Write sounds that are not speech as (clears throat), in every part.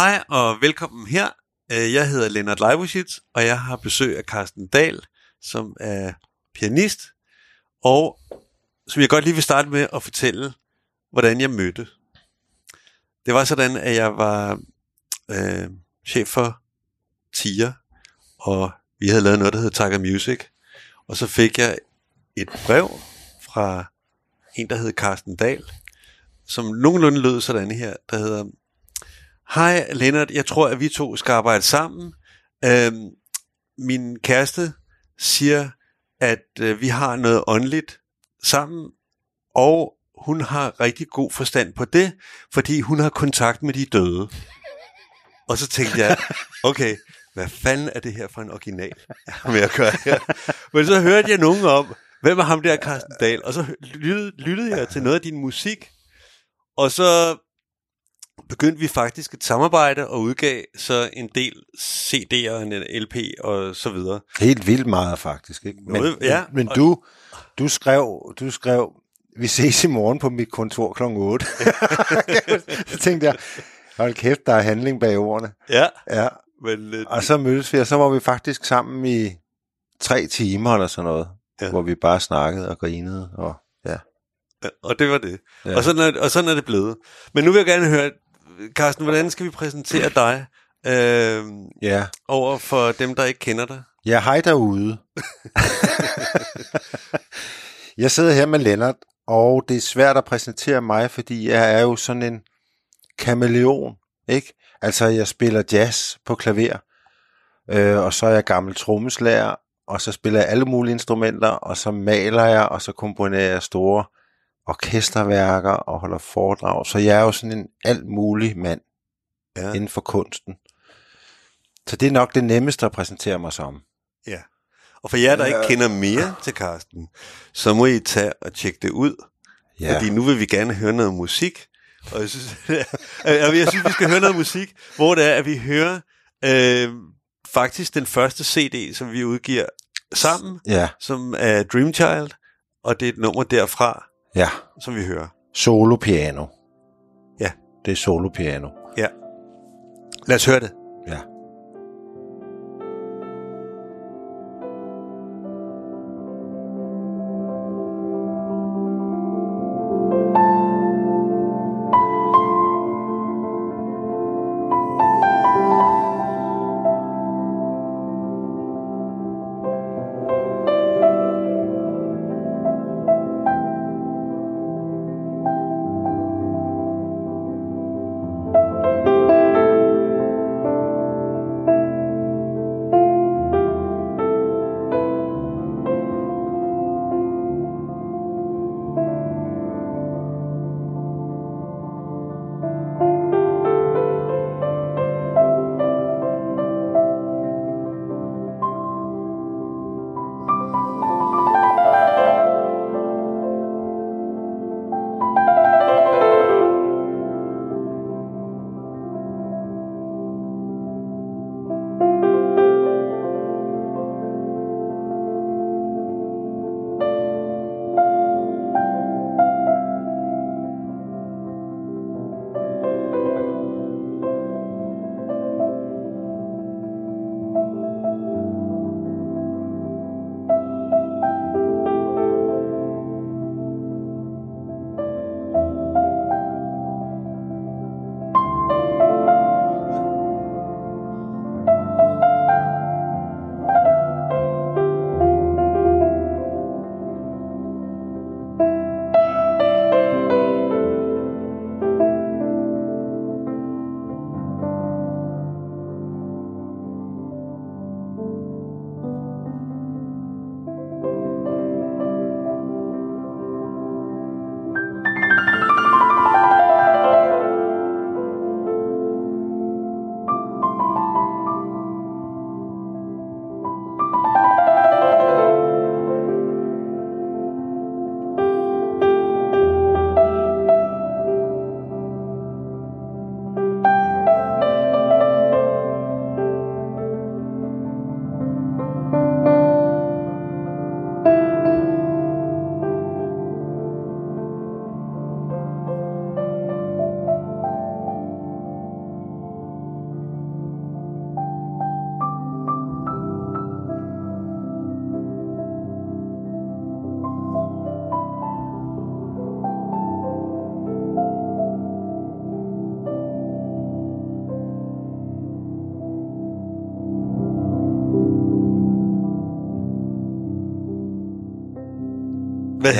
Hej og velkommen her. Øh, jeg hedder Lennart Leibowitz, og jeg har besøg af Carsten Dahl, som er pianist, og som jeg godt lige vil starte med at fortælle, hvordan jeg mødte. Det var sådan, at jeg var øh, chef for TIA, og vi havde lavet noget, der hed Tiger Music, og så fik jeg et brev fra en, der hed Carsten Dahl, som nogenlunde lød sådan her, der hedder, Hej Lennart, jeg tror, at vi to skal arbejde sammen. Øhm, min kæreste siger, at øh, vi har noget åndeligt sammen, og hun har rigtig god forstand på det, fordi hun har kontakt med de døde. Og så tænkte jeg, okay, hvad fanden er det her for en original, med at gøre her? Men så hørte jeg nogen om, hvem er ham der, Carsten Dahl? Og så lyttede, lyttede jeg til noget af din musik, og så begyndte vi faktisk et samarbejde og udgav så en del CD'er og en LP og så videre. Helt vildt meget, faktisk. Ikke? Men, Noget, ja, men og- du, du, skrev, du skrev, vi ses i morgen på mit kontor kl. 8. (laughs) så tænkte jeg, hold kæft, der er handling bag ordene. Ja, Ja, men øh, og så mødtes vi, og så var vi faktisk sammen i tre timer eller sådan noget, Ja. hvor vi bare snakkede og grinede. Og, ja. og det var det. Ja. Og, sådan er, og sådan er det blevet. Men nu vil jeg gerne høre, Carsten, hvordan skal vi præsentere dig øh, ja. over for dem, der ikke kender dig? Ja, hej derude. jeg sidder her med Lennart, og det er svært at præsentere mig, fordi jeg er jo sådan en kameleon, ikke? Altså, jeg spiller jazz på klaver, øh, og så er jeg gammel trommeslager, og så spiller jeg alle mulige instrumenter, og så maler jeg, og så komponerer jeg store orkesterværker og holder foredrag. Så jeg er jo sådan en alt mulig mand Ja. inden for kunsten. Så det er nok det nemmeste at præsentere mig som. ja. Og for jer, der ikke kender mere til Carsten, så må I tage og tjekke det ud. Ja. Fordi nu vil vi gerne høre noget musik. Og jeg synes, (laughs) jeg synes, vi skal høre noget musik, hvor det er, at vi hører øh, faktisk den første CD, som vi udgiver sammen, Ja, som er Dream Child, og det er et nummer derfra, ja. som vi hører. Solo piano. Ja. Det er solo piano. Ja. Lad os høre det.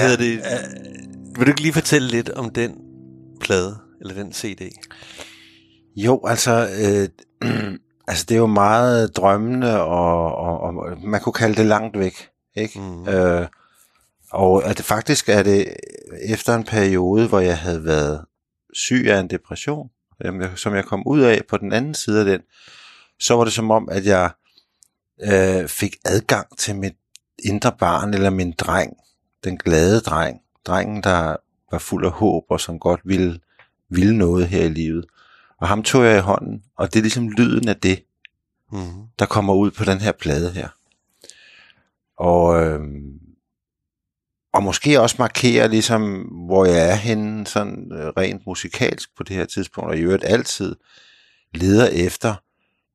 Ja, hedder det? Vil du ikke lige fortælle lidt om den plade, eller den CD? Jo, altså, øh, (clears throat) altså det er jo meget drømmende, og, og, og man kunne kalde det langt væk. Ikke? Mhm. Øh, og at det faktisk er det efter en periode, hvor jeg havde været syg af en depression, som jeg, som jeg kom ud af på den anden side af den, så var det som om, at jeg øh, fik adgang til mit indre barn, eller min dreng, den glade dreng, drengen, der var fuld af håb, og som godt ville, ville noget her i livet. Og ham tog jeg i hånden, og det er ligesom lyden af det, Mm. der kommer ud på den her plade her. Og, øhm, og måske også markere ligesom, hvor jeg er henne sådan øh, rent musikalsk på det her tidspunkt, og i øvrigt altid leder efter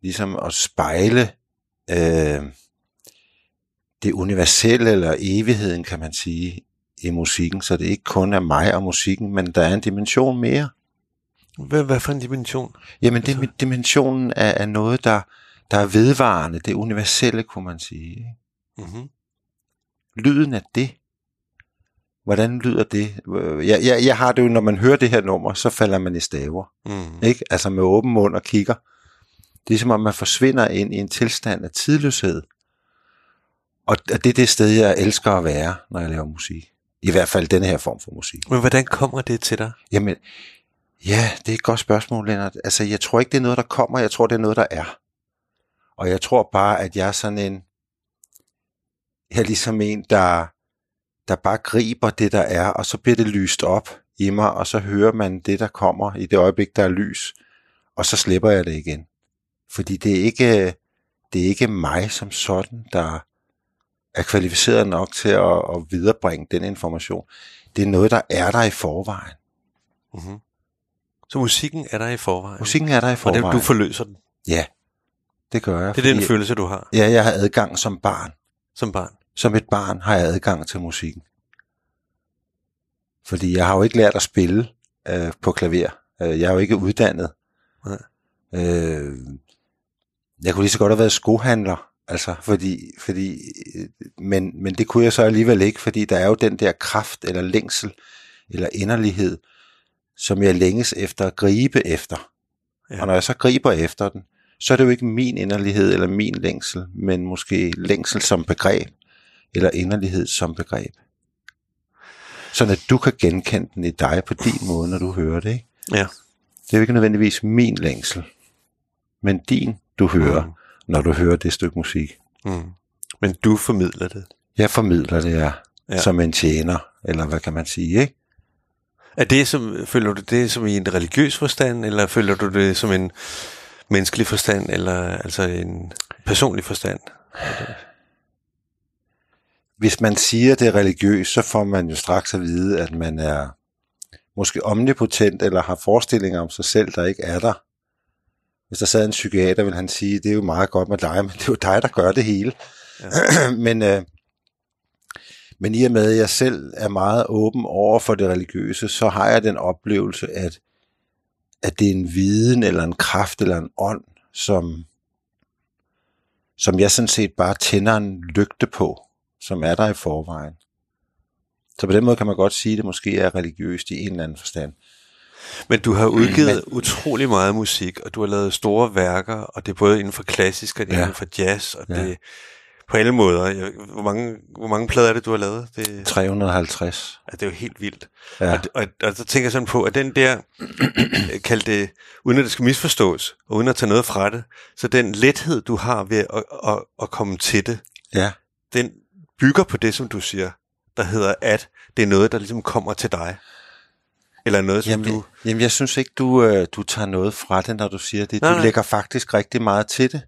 ligesom at spejle øh, det universelle eller evigheden, kan man sige, i musikken, så det ikke kun er mig og musikken, men der er en dimension mere. Hvad, hvad for en dimension? Jamen, det, Altså- dimensionen er, er noget, der, der er vedvarende, det universelle, kunne man sige. Mm-hmm. lyden af det. Hvordan lyder det? Jeg, jeg, jeg har det jo, når man hører det her nummer, så falder man i staver. Mm. Ikke? Altså med åben mund og kigger. Det er som om, man forsvinder ind i en tilstand af tidløshed. Og det er det sted, jeg elsker at være, når jeg laver musik. I hvert fald denne her form for musik. Men hvordan kommer det til dig? Jamen, ja, det er et godt spørgsmål, Lennart. Altså, jeg tror ikke, det er noget, der kommer. Jeg tror, det er noget, der er. Og jeg tror bare, at jeg er sådan en... Jeg er ligesom en, der, der bare griber det, der er, og så bliver det lyst op i mig, og så hører man det, der kommer i det øjeblik, der er lys, og så slipper jeg det igen. Fordi det er ikke, det er ikke mig som sådan, der er kvalificeret nok til at, at viderebringe den information. Det er noget, der er der i forvejen. Mm-hmm. Så musikken er der i forvejen? Musikken er der i og forvejen. det, du forløser den? Ja, det gør jeg. Det er den følelse, du har Ja, jeg har adgang som barn. som barn? Som et barn har jeg adgang til musikken. Fordi jeg har jo ikke lært at spille øh, på klaver. Øh, jeg er jo ikke uddannet. Nej. Øh, jeg kunne lige så godt have været skohandler. Altså, fordi, fordi, øh, men, men det kunne jeg så alligevel ikke, fordi der er jo den der kraft, eller længsel, eller inderlighed, som jeg længes efter at gribe efter. Ja. Og når jeg så griber efter den, så er det jo ikke min inderlighed eller min længsel, men måske længsel som begreb, eller inderlighed som begreb. Sådan at du kan genkende den i dig på din måde, når du hører det. Ikke? Ja. Det er jo ikke nødvendigvis min længsel, men din, du hører, Mm. Når du hører det stykke musik. Mm. Men du formidler det. Jeg formidler det Ja. ja. som en tjener, eller hvad kan man sige, ikke? Er det som, føler du det som i en religiøs forstand, eller føler du det som en menneskelig forstand, eller altså en personlig forstand? hvis man siger, det er religiøst, så får man jo straks at vide, at man er måske omnipotent, eller har forestillinger om sig selv, der ikke er der. Hvis der sad en psykiater, vil han sige, det er jo meget godt med dig, men det er jo dig, der gør det hele. Ja. (clears throat) men, øh, men i og med, at jeg selv er meget åben over for det religiøse, så har jeg den oplevelse, at, at det er en viden, eller en kraft, eller en ånd, som, som jeg sådan set bare tænder en lygte på, som er der i forvejen. Så på den måde kan man godt sige, at det måske er religiøst i en eller anden forstand. Men du har udgivet (clears throat) Men... utrolig meget musik, og du har lavet store værker, og det er både inden for klassisk, og det er Ja. inden for jazz, og Ja. det på alle måder. Jeg- Hvor mange, hvor mange plader er det, du har lavet? Det, 350. ja, det er jo helt vildt. Ja. Og, og, og så tænker jeg sådan på, at den der, (clears throat) kald det, uden at det skal misforstås, og uden at tage noget fra det, så den lethed, du har ved at, at, at komme til det, Ja. den bygger på det, som du siger, der hedder, at det er noget, der ligesom kommer til dig. Eller noget, som Jamen, du... jamen, jeg synes ikke, du, øh, du tager noget fra det, når du siger det. Nej, du nej. lægger faktisk rigtig meget til det,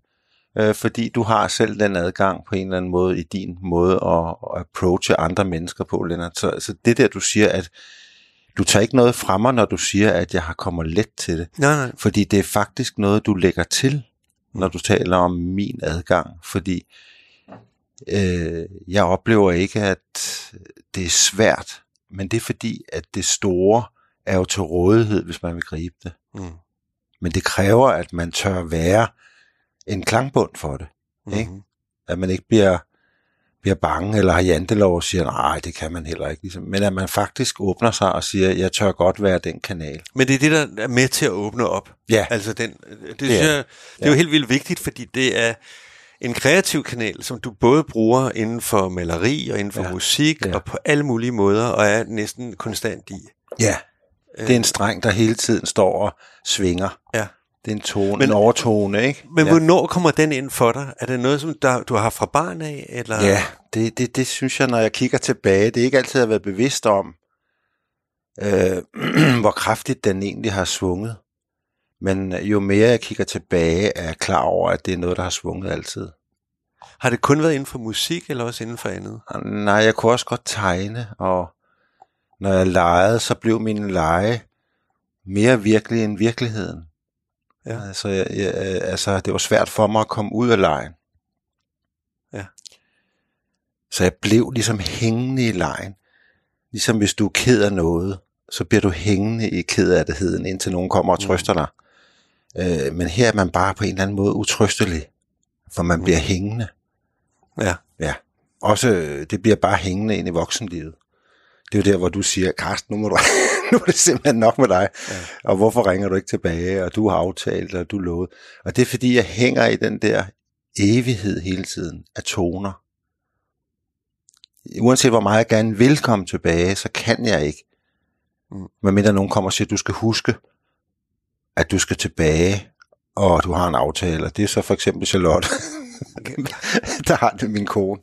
øh, fordi du har selv den adgang på en eller anden måde i din måde at, at approache andre mennesker på, Lennart. Så, så det der, du siger, at du tager ikke noget fra mig, når du siger, at jeg har kommer let til det. Nej, nej. Fordi det er faktisk noget, du lægger til, når du taler om min adgang. Fordi øh, jeg oplever ikke, at det er svært, men det er fordi, at det store er jo til rådighed, hvis man vil gribe det. Mm. Men det kræver, at man tør være en klangbund for det. Ikke? Mm. At man ikke bliver bliver bange, eller har jantelov og siger, nej, det kan man heller ikke. Ligesom. Men at man faktisk åbner sig og siger, jeg tør godt være den kanal. Men det er det, der er med til at åbne op. Ja. Altså, den, det, det, er jeg, det er jo helt vildt vigtigt, fordi det er en kreativ kanal, som du både bruger inden for maleri og inden for ja. Musik. Ja. og på alle mulige måder, og er næsten konstant i. Ja, det er en streng, der hele tiden står og svinger. Ja. Det er en tone, Men- en overtone, ikke? Men ja. hvornår kommer den ind for dig? Er det noget, som der, du har haft fra barn af? Eller? Ja, det, det, det synes jeg, når jeg kigger tilbage, det er ikke altid at være bevidst om, øh, (clears throat) hvor kraftigt den egentlig har svunget. Men jo mere jeg kigger tilbage, er jeg klar over, at det er noget, der har svunget altid. Har det kun været inden for musik, eller også inden for andet? Og Nej, jeg kunne også godt tegne, og når jeg legede, så blev min lege mere virkelig end virkeligheden. Ja. Altså, jeg, jeg, altså, det var svært for mig at komme ud af lejen. Ja. Så jeg blev ligesom hængende i lejen. Ligesom hvis du er ked af noget, så bliver du hængende i kedattigheden, indtil nogen kommer og trøster dig. Øh, men her er man bare på en eller anden måde utrøstelig, for man bliver hængende. Ja. Ja. Også, øh, det bliver bare hængende ind i voksenlivet. Det er jo der, hvor du siger, Karsten, nu, må du, (laughs) nu er det simpelthen nok med dig. Ja. Og hvorfor ringer du ikke tilbage? Og du har aftalt, og du lovede. Og det er fordi, jeg hænger i den der evighed hele tiden af toner. Uanset hvor meget jeg gerne vil komme tilbage, så kan jeg ikke. Mm. Medmindre nogen kommer og siger, at du skal huske, at du skal tilbage, og du har en aftale. Og det er så for eksempel Charlotte, (laughs) der har det min kone.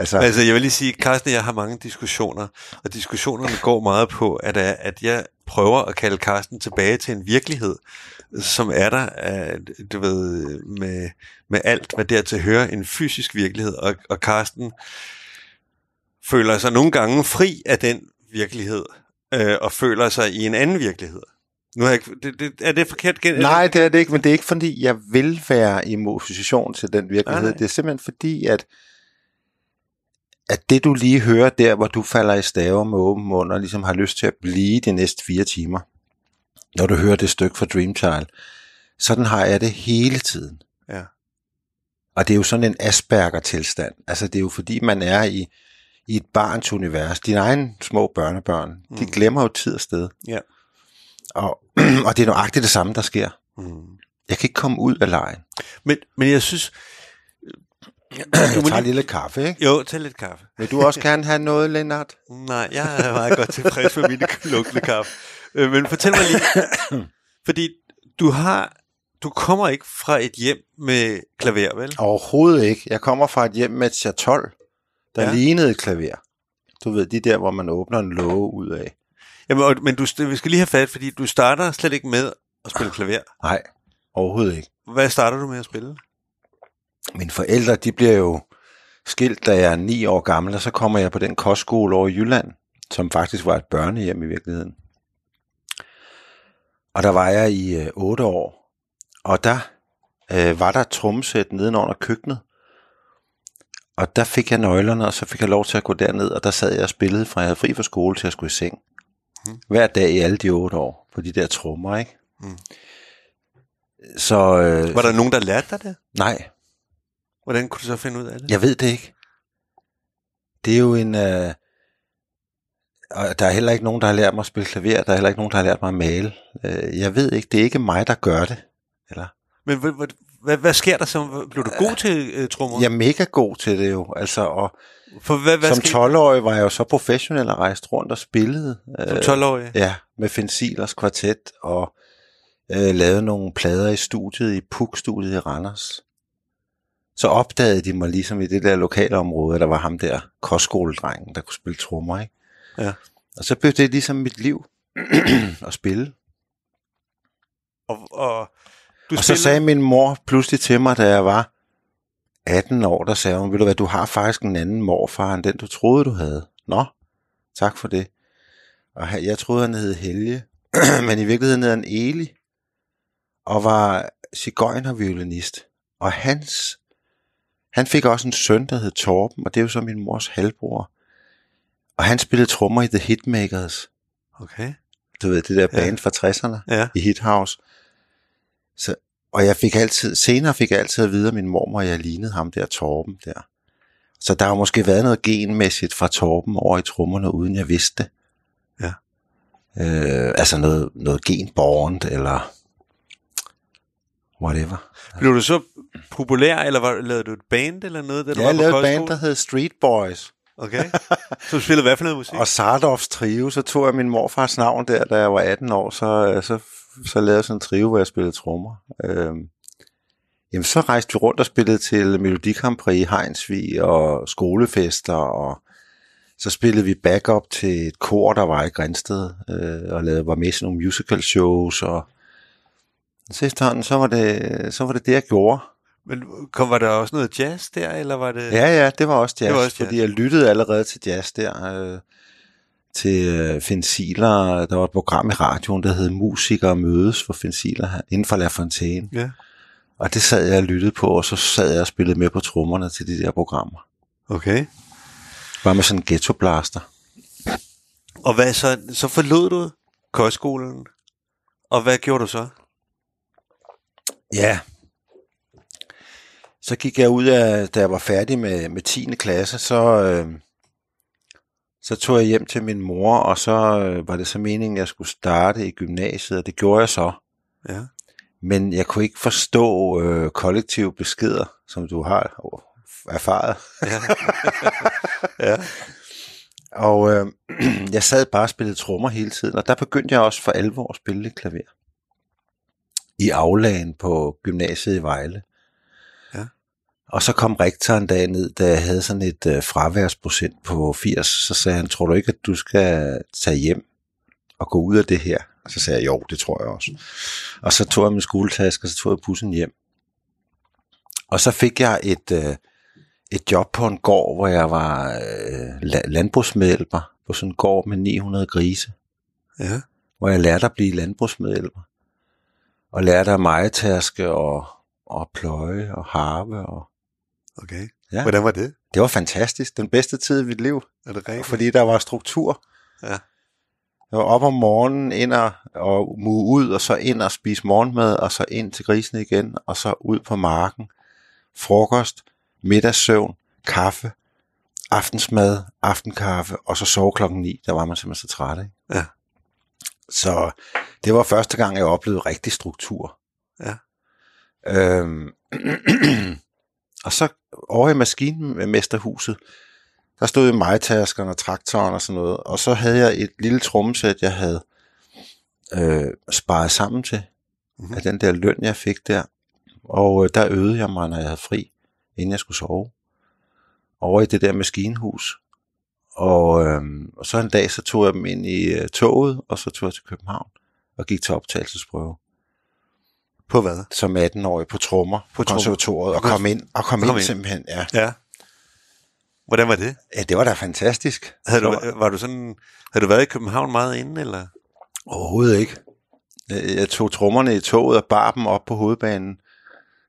Øh, Altså, Altså, jeg vil lige sige, Carsten og jeg har mange diskussioner, og diskussionerne går meget på, at, øh, at jeg prøver at kalde Carsten tilbage til en virkelighed, som er der, at, du ved, med, med alt, hvad dertil hører, en fysisk virkelighed, og, og Carsten føler sig nogle gange fri af den virkelighed, øh, og føler sig i en anden virkelighed. Nu har jeg, det, det, er det forkert? gen- Nej, det er det ikke, men det er ikke fordi, jeg vil være i opposition til den virkelighed. Nej, nej. Det er simpelthen fordi, at, at det du lige hører der, hvor du falder i staver med åben mund, og ligesom har lyst til at blive de næste fire timer, når du hører det stykke fra Dreamchild, sådan har jeg det hele tiden. Ja. Og det er jo sådan en Asperger-tilstand. Altså det er jo fordi, man er i, i et barns univers. Dine egne små børnebørn, mm. de glemmer jo tid og sted. Ja. Og, (clears throat) og det er nøjagtigt det samme, der sker. Mm. Jeg kan ikke komme ud af lejen. Men, men jeg synes... Jeg må tager lige- en lille kaffe, ikke? Jo, tag lidt kaffe. Vil du også gerne have noget, Lennart? Nej, jeg er meget godt tilfreds med min (laughs) lukkende kaffe. Øh, Men fortæl mig lige, (coughs) fordi du har, du kommer ikke fra et hjem med klaver, vel? Overhovedet ikke. Jeg kommer fra et hjem med et chatol, der Ja. ja. lignede et klaver. Du ved, de der, hvor man åbner en låge ud af. Jamen, og, men du, vi skal lige have fat, fordi du starter slet ikke med at spille klaver. Nej, overhovedet ikke. Hvad starter du med at spille? Mine forældre, de bliver jo skilt, da jeg er ni år gammel, og så kommer jeg på den kostskole over i Jylland, som faktisk var et børnehjem i virkeligheden. Og der var jeg i øh, 8 år, og der øh, var der et trommesæt nedenunder køkkenet, og der fik jeg nøglerne, og så fik jeg lov til at gå derned, og der sad jeg og spillede, fra jeg havde fri fra skole til at skulle i seng. Mhm. Hver dag i alle de 8 år, på de der trommer, ikke? Mhm. Så, øh, Var der nogen, der lærte dig det? nej, Hvordan kunne du så finde ud af det? jeg ved det ikke. Det er jo en... Øh, og der er heller ikke nogen, der har lært mig at spille klaver. Der er heller ikke nogen, der har lært mig at male. Øh, jeg ved ikke. Det er ikke mig, der gør det. Eller, Men hvad, hvad, hvad, sker der så? Blev du god til uh, trommer? jeg er mega god til det jo. Altså, og For hvad, hvad som skete 12-årig var jeg jo så professionel og rejste rundt og spillede. som 12-årig? Ja, med Fensilers kvartet og øh, lavede nogle plader i studiet, i PUK-studiet i Randers. Så opdagede de mig ligesom i det der lokale område, der var ham der kostskoledrengen, der kunne spille trommer, ikke? Ja. Og så blev det ligesom mit liv (clears throat) at spille. Og, og, du og så sagde min mor pludselig til mig, da jeg var 18 år, der sagde hun, ved du hvad, du har faktisk en anden morfar, end den du troede, du havde. Nå, tak for det. Og jeg troede, han hed Helge, (clears throat) men i virkeligheden hed han Eli, og var cigøjnerviolinist. Og hans, han fik også en søn, der hed Torben, og det er jo så min mors halvbror. Og han spillede trommer i The Hitmakers. Okay, Du ved, det der Ja. band fra 60'erne ja. i Hit House. Så, og jeg fik altid, senere fik jeg altid at vide af min mormor, at jeg lignede ham der Torben der. Så der har måske været noget genmæssigt fra Torben over i trommerne, uden jeg vidste det. Ja. Øh, altså noget, noget genbornt, eller whatever. Blev du så populær, eller var, lavede du et band eller noget, da du Jeg lavede et band, der hed Street Boys. Okay. Så du spillede hvad for noget musik? Og Sardovs Trio, så tog jeg min morfars navn der, da jeg var 18 år, så, øh, så, så lavede jeg sådan en trio, hvor jeg spillede trommer. Øhm, jamen, så rejste vi rundt og spillede til Melodi Grand Prix i Heinsvig og skolefester, og så spillede vi backup til et kor, der var i Grænsted, øh, og lavede, var med sådan nogle musical shows, og så efterhånden, så var det, så var det det, jeg gjorde. Men kom, var der også noget jazz der, eller var det... Ja, ja, det var også jazz, Det var også jazz. fordi jeg lyttede allerede til jazz der. Øh, til øh, Finn Siler, der var et program i radioen, der hed Musikere mødes for Finn Siler her, inden for La Fontaine. ja. Og det sad jeg og lyttede på, og så sad jeg og spillede med på trommerne til de der programmer. Okay. Bare med sådan en ghetto blaster. Og hvad så? Så forlod du kostskolen, og hvad gjorde du så? Ja. Så gik jeg ud af, da jeg var færdig med, med 10. klasse, så, øh, så tog jeg hjem til min mor, og så øh, var det så meningen, at jeg skulle starte i gymnasiet, og det gjorde jeg så. Ja. Men jeg kunne ikke forstå øh, kollektive beskeder, som du har erfaret. Ja. (laughs) ja. Og øh, (clears throat) jeg sad bare og spillede trommer hele tiden, og der begyndte jeg også for alvor at spille klaver. I aflagen på gymnasiet i Vejle. Ja. Og så kom rektoren dag ned, da jeg havde sådan et øh, fraværsprocent på 80, så sagde han, tror du ikke, at du skal tage hjem og gå ud af det her? Og så sagde jeg, jo, det tror jeg også. Og så tog jeg min skoletaske, og så tog jeg bussen hjem. Og så fik jeg et, øh, et job på en gård, hvor jeg var øh, la- landbrugsmedhjælper på sådan en gård med 900 grise, Ja. hvor jeg lærte at blive landbrugsmedhjælper. Og lærte at majetaske og, og pløje og harve. Og... Okay. Ja. Hvordan var det? Det var fantastisk. Den bedste tid i mit liv, Er det rigtigt? fordi der var struktur. Ja. Jeg var op om morgenen, ind og, og mue ud, og så ind og spise morgenmad, og så ind til grisen igen, og så ud på marken. Frokost, middagssøvn, kaffe, aftensmad, aftenkaffe, og så sove klokken 9. Der var man simpelthen så træt, ikke? Ja. Så det var første gang, jeg oplevede rigtig struktur. Ja. Øhm, (clears throat) og så over i maskinmesterhuset, der stod majtaskerne og traktoren og sådan noget. Og så havde jeg et lille trommesæt, jeg havde øh, sparet sammen til, Mhm. mm-hmm. af den der løn, jeg fik der. Og øh, der øvede jeg mig, når jeg havde fri, inden jeg skulle sove. Over i det der maskinhus. Og, øh, og så en dag, så tog jeg dem ind i øh, toget, og så tog jeg til København og gik til optagelsesprøve På hvad? som 18-årig på trommer på, På konservatoriet og kom ind, og kom, kom ind, ind. simpelthen. Ja. Ja. Hvordan var det? ja, det var da fantastisk. Havde du, var du sådan, havde du været i København meget inden, eller? Overhovedet ikke. Jeg, jeg tog trommerne i toget og bar dem op på hovedbanen,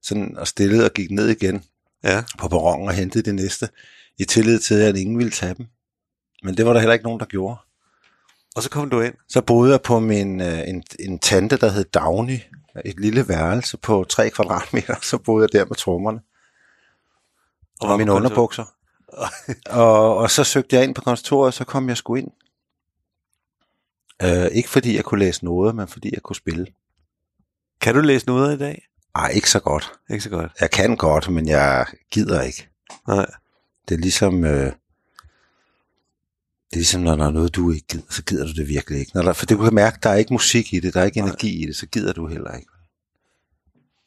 sådan, og stillede og gik ned igen Ja. på perronen og hentede det næste, i tillid til, at ingen ville tage dem. Men det var der heller ikke nogen, der gjorde. Og så kom du ind. Så boede jeg på min, øh, en, en tante, der hed Dagny, et lille værelse på 3 kvadratmeter, så boede jeg der med trommerne og, og mine underbukser. og, og så søgte jeg ind på kontoret, og så kom jeg sgu ind. Øh, ikke fordi jeg kunne læse noget, men fordi jeg kunne spille. Kan du læse noget i dag? Ej, ikke så godt. Ikke så godt. Jeg kan godt, men jeg gider ikke. Nej. Det er ligesom... Øh, det er ligesom, når der er noget, du ikke gider, så gider du det virkelig ikke. Når der, for det du kan mærke, der er ikke musik i det, der er ikke energi i det, så gider du heller ikke.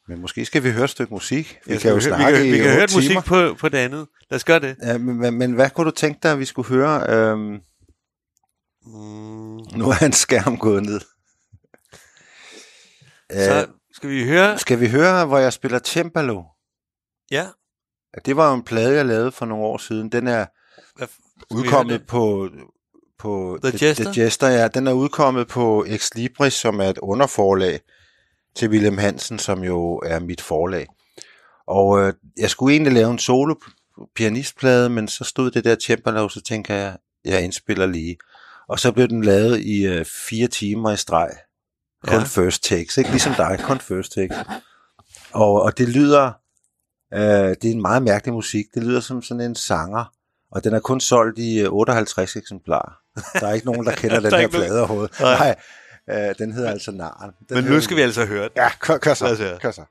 Men måske skal vi høre et stykke musik. Vi Jeg kan jo høre- snakke vi kan, vi i kan høre et musik timer. på, på det andet. Lad os gøre det. Ja, men, men, hvad kunne du tænke dig, at vi skulle høre? Øhm, Mm, nu er en skærm gået ned. så Øh, skal vi høre. skal vi høre, hvor jeg spiller cembalo? Ja. Det var en plade, jeg lavede for nogle år siden. Den er Hvad, udkommet på, på The Jester? The Jester, ja. Den er udkommet på Ex Libris, som er et underforlag til William Hansen, som jo er mit forlag. Og øh, jeg skulle egentlig lave en solo pianistplade, men så stod det der cembalo, så tænker jeg, jeg indspiller lige. Og så blev den lavet i øh, fire timer i streg. Kun ja. first takes, ikke ligesom dig, kun first takes. Og, og det lyder Øh, det er en meget mærkelig musik. Det lyder som sådan en sanger, og den er kun solgt i øh, 58 eksemplarer. (laughs) Der er ikke nogen, der kender (laughs) den er her plade overhovedet. Nej. Øh, den hedder altså Naren. Den Men nu skal vi altså høre den. Ja, kør, kør så. Kør så.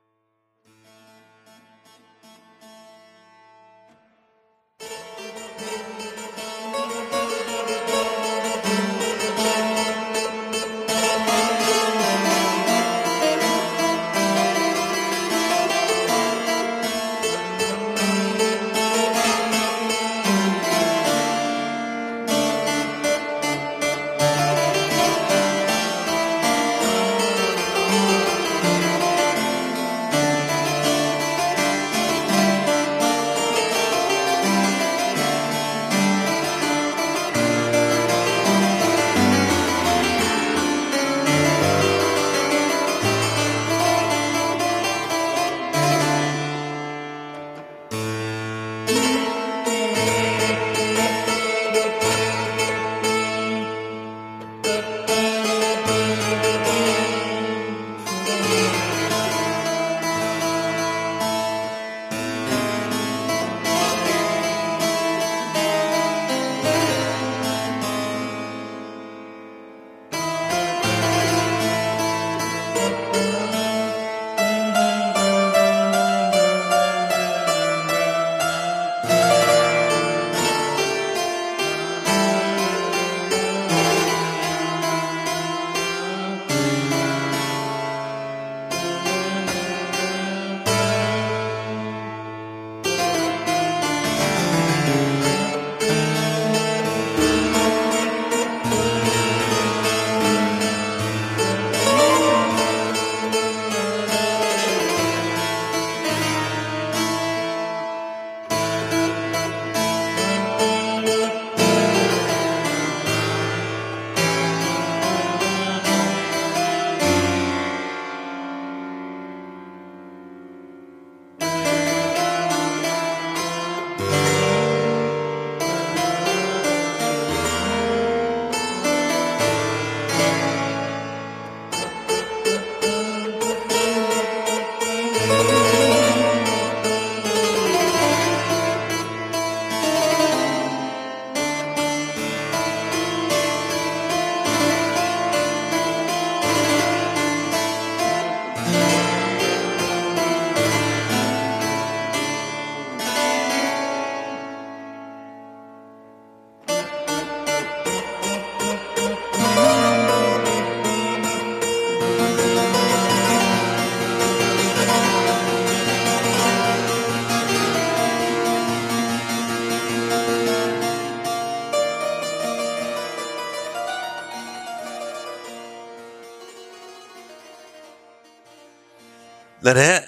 Lad det have,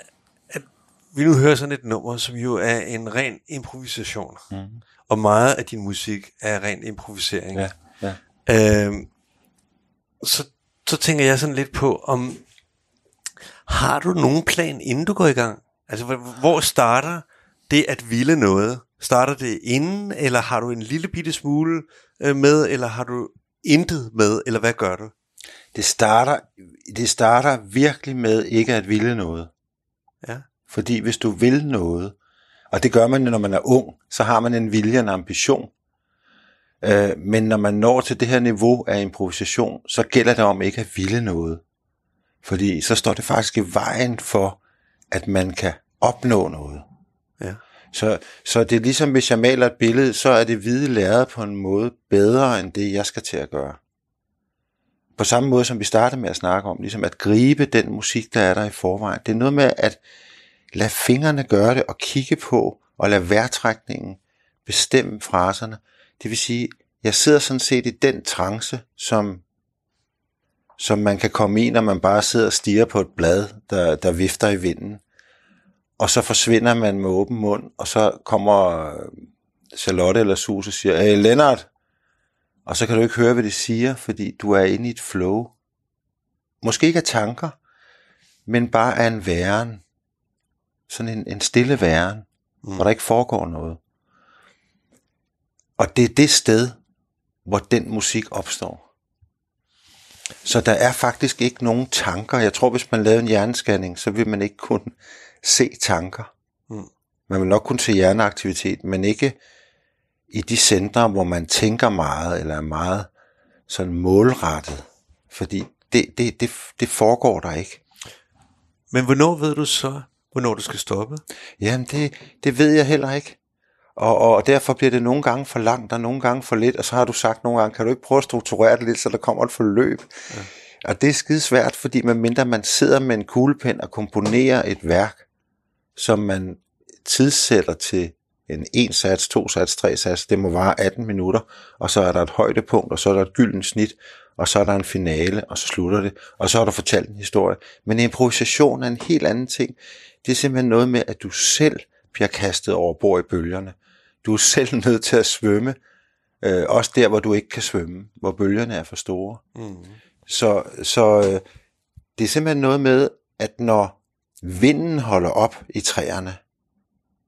at vi nu hører sådan et nummer, som jo er en ren improvisation. Mm. Og meget af din musik er ren improvisering. Ja, ja. Øhm, så, så tænker jeg sådan lidt på, om har du nogen plan, inden du går i gang? Altså, hvor- hvor starter det at ville noget? Starter det inden, eller har du en lille bitte smule øh, med, eller har du intet med, eller hvad gør du? Det starter, det starter virkelig med ikke at ville noget. Ja. Fordi hvis du vil noget, og det gør man når man er ung, så har man en vilje og en ambition. Øh, men når man når til det her niveau af improvisation, så gælder det om ikke at ville noget. Fordi så står det faktisk i vejen for, at man kan opnå noget. Ja. Så, så det er ligesom, hvis jeg maler et billede, så er det hvide lærred på en måde bedre, end det, jeg skal til at gøre. På samme måde, som vi startede med at snakke om, ligesom at gribe den musik, der er der i forvejen. Det er noget med at lade fingrene gøre det, og kigge på, og lade vejrtrækningen bestemme fraserne. Det vil sige, jeg sidder sådan set i den trance, som, som man kan komme i, når man bare sidder og stiger på et blad, der, der vifter i vinden. Og så forsvinder man med åben mund, og så kommer Charlotte eller Sus og siger, hey Lennart, og så kan du ikke høre, hvad de siger, fordi du er inde i et flow. Måske ikke af tanker, men bare af en væren. Sådan en, en stille væren, mm. hvor der ikke foregår noget. Og det er det sted, hvor den musik opstår. Så der er faktisk ikke nogen tanker. Jeg tror, hvis man lavede en hjernescanning, så vil man ikke kunne se tanker. Mm. Man vil nok kunne se hjerneaktivitet, men ikke i de centre, hvor man tænker meget, eller er meget sådan målrettet. Fordi det, det, det, det foregår der ikke. Men hvornår ved du så, hvornår du skal stoppe? Jamen, det, det ved jeg heller ikke. Og, og derfor bliver det nogle gange for langt, og nogle gange for lidt, og så har du sagt nogle gange, kan du ikke prøve at strukturere det lidt, så der kommer et forløb. Ja. Og det er skide svært, fordi medmindre man sidder med en kuglepen og komponerer et værk, som man tidssætter til en en sats, to sats, tre sats, det må vare 18 minutter, og så er der et højdepunkt, og så er der et gyldent snit, og så er der en finale, og så slutter det, og så har du fortalt en historie. Men improvisation er en helt anden ting. Det er simpelthen noget med, at du selv bliver kastet over bord i bølgerne. Du er selv (laughs) nødt til at svømme, øh, også der, hvor du ikke kan svømme, hvor bølgerne er for store. Mm. Så, så øh, det er simpelthen noget med, at når vinden holder op i træerne,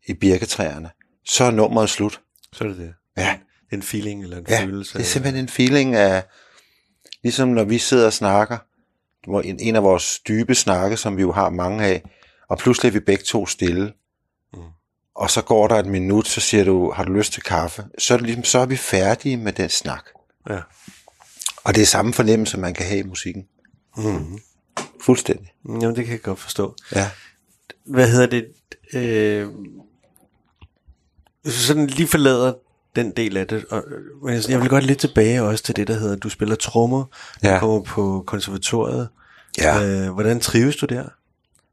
i birketræerne, så er nummeret slut. Så er det det. Ja. En feeling eller en ja, følelse. det er simpelthen en feeling af, ligesom når vi sidder og snakker, en, en af vores dybe snakke, som vi jo har mange af, og pludselig er vi begge to stille. Mm. Og så går der et minut, så siger du, har du lyst til kaffe? Så er, det ligesom, så er vi færdige med den snak. Ja. Og det er samme fornemmelse, man kan have i musikken. Mm. Fuldstændig. Jamen, det kan jeg godt forstå. Ja. Hvad hedder det? Øh, hvis du sådan lige forlader den del af det, og, men jeg vil godt lidt tilbage også til det, der hedder, du spiller trommer, Ja. du kommer på konservatoriet. Ja. Øh, hvordan trives du der?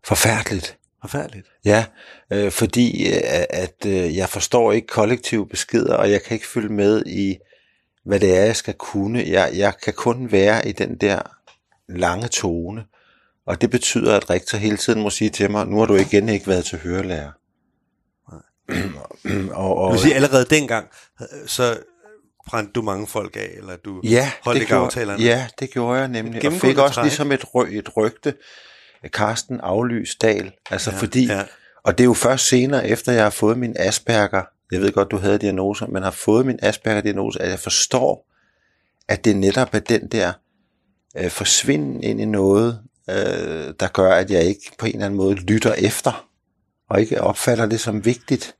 Forfærdeligt. Forfærdeligt. Ja, øh, fordi øh, at øh, jeg forstår ikke kollektive beskeder, og jeg kan ikke følge med i, hvad det er, jeg skal kunne. Jeg, jeg kan kun være i den der lange tone, og det betyder, at rektor hele tiden må sige til mig, nu har du igen ikke været til hørelærer. Og, og, Du vil sige, allerede dengang, øh, så brændte du mange folk af, eller du Ja, holdt det ikke gjorde, aftalerne. ja, det gjorde jeg nemlig. Og fik også træk. ligesom et, ry, et rygte, Karsten aflyst Dal. Altså Ja, fordi, ja. og det er jo først senere, efter jeg har fået min Asperger, jeg ved godt, du havde diagnoser, men har fået min Asperger-diagnose, at jeg forstår, at det netop er den der øh, forsvinden ind i noget, øh, der gør, at jeg ikke på en eller anden måde lytter efter, og ikke opfatter det som vigtigt.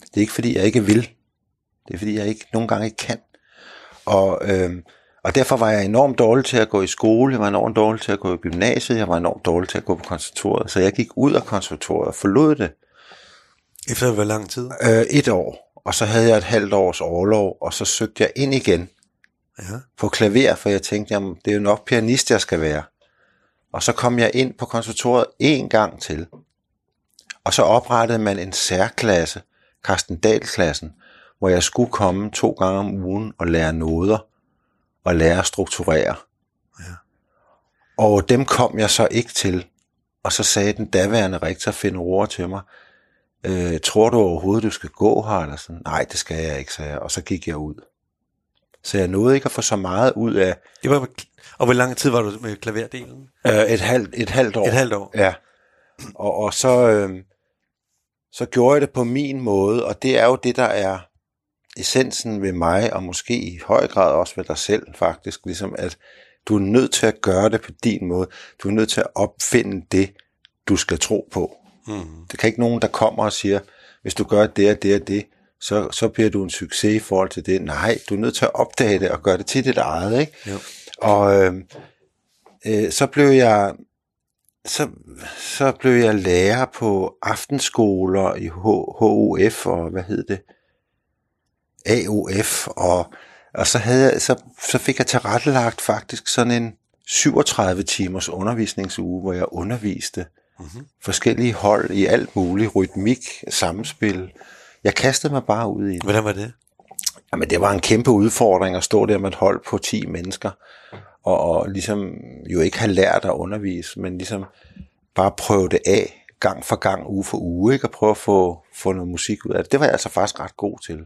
Det er ikke fordi, jeg ikke vil. Det er fordi, jeg ikke nogle gange ikke kan. Og, øh, og derfor var jeg enormt dårlig til at gå i skole, jeg var enormt dårlig til at gå i gymnasiet, jeg var enormt dårlig til at gå på konservatoriet. Så jeg gik ud af konservatoriet og forlod det Efter hvor lang tid? øh, et år, og så havde jeg et halvt års overlov, og så søgte jeg ind igen Ja. på klaver, for jeg tænkte, jamen, det er jo nok pianist, jeg skal være. Og så kom jeg ind på konservatoriet en gang til. Og så oprettede man en særklasse, Carsten Dahl-klassen, hvor jeg skulle komme to gange om ugen og lære noder og lære at strukturere. Ja. Og dem kom jeg så ikke til. Og så sagde den daværende rektor Finn ord til mig, øh, tror du overhovedet, du skal gå her? Eller sådan, Nej, det skal jeg ikke, sagde jeg. Og så gik jeg ud. Så jeg nåede ikke at få så meget ud af Det var, og hvor lang tid var du med klaverdelen? øh, et, halvt, et halvt år. Et halvt år. Ja. Og, og så, øh, så gjorde jeg det på min måde, og det er jo det, der er essensen ved mig, og måske i høj grad også ved dig selv faktisk, ligesom at du er nødt til at gøre det på din måde. Du er nødt til at opfinde det, du skal tro på. Mm. Det kan ikke nogen, der kommer og siger, hvis du gør det og det og det, så, så bliver du en succes i forhold til det. Nej, du er nødt til at opdage det og gøre det til dit eget. Ikke? Jo. Og øh, øh, så blev jeg så, så blev jeg lærer på aftenskoler i H, HUF og hvad hed det? AUF og, og så, havde jeg, så, så fik jeg tilrettelagt faktisk sådan en 37 timers undervisningsuge, hvor jeg underviste mm-hmm. forskellige hold i alt muligt, rytmik, samspil. Jeg kastede mig bare ud i det. Hvordan var det? Jamen, det var en kæmpe udfordring at stå der med et hold på 10 mennesker, og, og ligesom jo ikke have lært at undervise, men ligesom bare prøve det af gang for gang, uge for uge, ikke? og prøve at få, få noget musik ud af det. Det var jeg altså faktisk ret god til.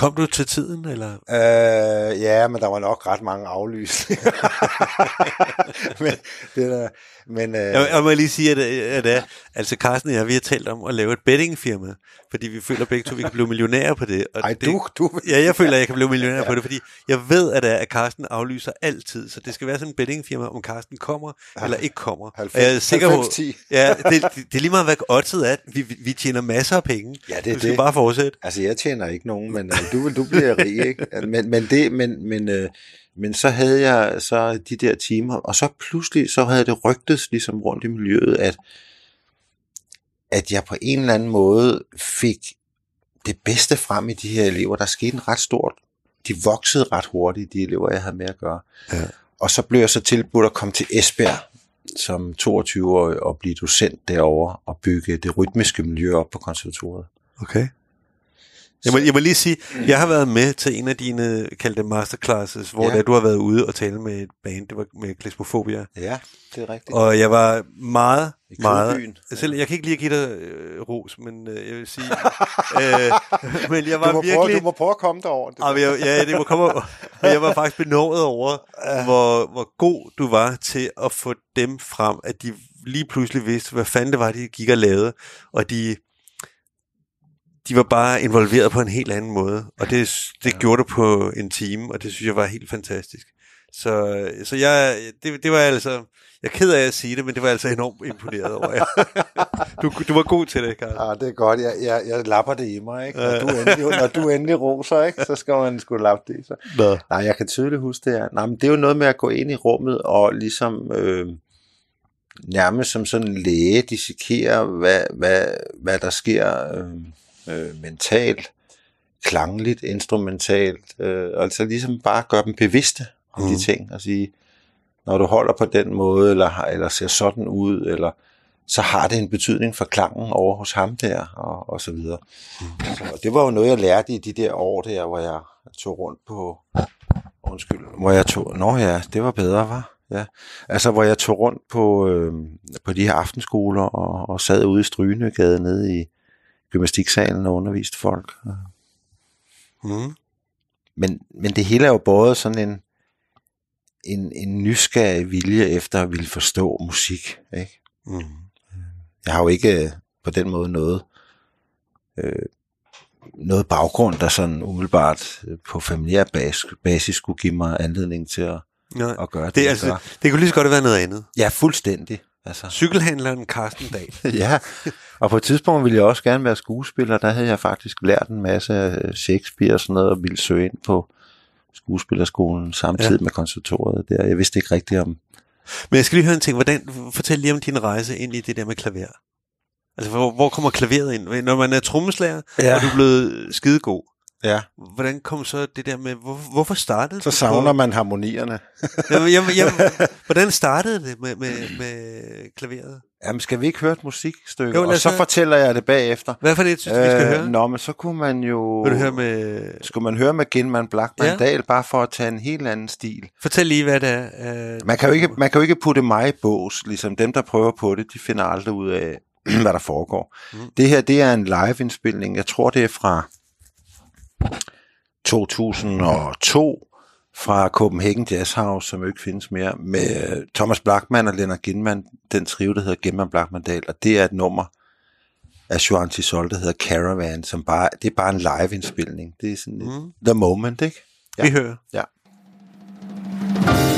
Kom du til tiden, eller? Øh, ja, men der var nok ret mange aflysninger. (laughs) men det der, men, øh, Jeg, jeg må lige sige, at, at, at altså Carsten og jeg, vi har talt om at lave et bettingfirma, fordi vi føler begge to, vi kan blive millionærer på det. Og ej, det, du, du, Ja, jeg føler, at jeg kan blive millionær ja. på det, fordi jeg ved, at, at Carsten aflyser altid, så det skal være sådan en bettingfirma, om Carsten kommer eller ikke kommer. 90, og jeg er sikker på, 90-10. ja, det, det, det er lige meget, hvad oddset er. Vi, vi, tjener masser af penge. Ja, det er vi skal det. bare fortsætte. Altså, jeg tjener ikke nogen, men øh, du, du bliver rig, ikke? (laughs) Men, men, det, men, men, øh, men så havde jeg så de der timer, og så pludselig så havde det rygtes ligesom rundt i miljøet, at, at jeg på en eller anden måde fik det bedste frem i de her elever. Der skete en ret stort, de voksede ret hurtigt, de elever, jeg havde med at gøre. Ja. Og så blev jeg så tilbudt at komme til Esbjerg som 22-årig og blive docent derovre og bygge det rytmiske miljø op på konservatoriet. Okay. Jeg må, jeg må lige sige, jeg har været med til en af dine kaldte masterclasses, hvor Ja. ja. du har været ude og tale med et band, det var med Klesmofobia. Ja, det er rigtigt. Og jeg var meget, I meget... Kødbyen. Selv, jeg kan ikke lige give dig øh, ros, men øh, jeg vil sige... (laughs) øh, men jeg var du, må virkelig... prøve, du må prøve at komme derover. Det, Ah, jeg, ja, det må komme over. Men jeg var faktisk benådet over, hvor, hvor god du var til at få dem frem, at de lige pludselig vidste, hvad fanden det var, de gik og lavede, og de, de var bare involveret på en helt anden måde, og det, det gjorde du på en time, og det synes jeg var helt fantastisk. Så, så jeg, det, det var altså, jeg er ked af at sige det, men det var altså enormt imponeret over jer. (laughs) Du, du var god til det, Karl. Ah, det er godt. Jeg, jeg, jeg lapper det i mig, ikke? Når, du endelig, når du endelig roser, ikke? så skal man sgu lappe det i sig. Nå. Nej, jeg kan tydeligt huske det her. Nej, men det er jo noget med at gå ind i rummet og ligesom øh, nærmest som sådan en læge dissekere, hvad, hvad, hvad der sker øh, øh, mentalt, klangligt, instrumentalt. Øh, altså ligesom bare gøre dem bevidste om mm. de ting og sige, når du holder på den måde, eller, eller ser sådan ud, eller så har det en betydning for klangen over hos ham der, og, og så videre. Så det var jo noget, jeg lærte i de der år der, hvor jeg tog rundt på, undskyld, hvor jeg tog, nå ja, det var bedre, var. Ja. Altså, hvor jeg tog rundt på, øh, på de her aftenskoler og, og sad ude i Strygenegade nede i gymnastiksalen og underviste folk. Mm. Men, men det hele er jo både sådan en, en, en nysgerrig vilje efter at ville forstå musik. Ikke? Mm. Jeg har jo ikke øh, på den måde noget, øh, noget baggrund, der sådan umiddelbart øh, på familiær bas, basis skulle give mig anledning til at, Nej. at gøre det. Det, altså, det kunne lige så godt have været noget andet. Ja, fuldstændig. Altså, Cykelhandleren Carsten Dahl. (laughs) ja, og på et tidspunkt ville jeg også gerne være skuespiller. Der havde jeg faktisk lært en masse af Shakespeare og sådan noget, og ville søge ind på skuespillerskolen samtidig ja. med konservatoriet der. Jeg vidste ikke rigtigt om... Men jeg skal lige høre en ting. Hvordan, fortæl lige om din rejse ind i det der med klaver. Altså, hvor, hvor kommer klaveret ind? Når man er trommeslager, Ja. og du er blevet skidegod, Ja, hvordan kom så det der med, hvor, hvorfor startede så du savner på, man harmonierne. jamen, jamen, jamen, (laughs) hvordan startede det med, med, med klaveret? Jamen, skal vi ikke høre et musikstykke? Jo, og så høre. fortæller jeg det bagefter. Hvad for det, synes du, vi skal høre? Nå, men så kunne man jo... Vil du høre med... Skulle man høre med Genman Blackman Ja. Dahl, bare for at tage en helt anden stil. Fortæl lige, hvad det er. Uh, Man kan, jo ikke, man kan jo ikke putte mig i bås, ligesom dem, der prøver på det, de finder aldrig ud af, (clears throat) hvad der foregår. Mm. Det her, det er en live-indspilning. Jeg tror, det er fra 2002 fra Copenhagen Jazz House, som jo ikke findes mere, med Thomas Blackman og Lennart Ginman, den trio, der hedder Ginman Blackman Dahl, og det er et nummer af Joan Tisol, der hedder Caravan, som bare, det er bare en live-indspilning. Det er sådan Mm. the moment, ikke? ja. Vi hører. Ja. Carsten?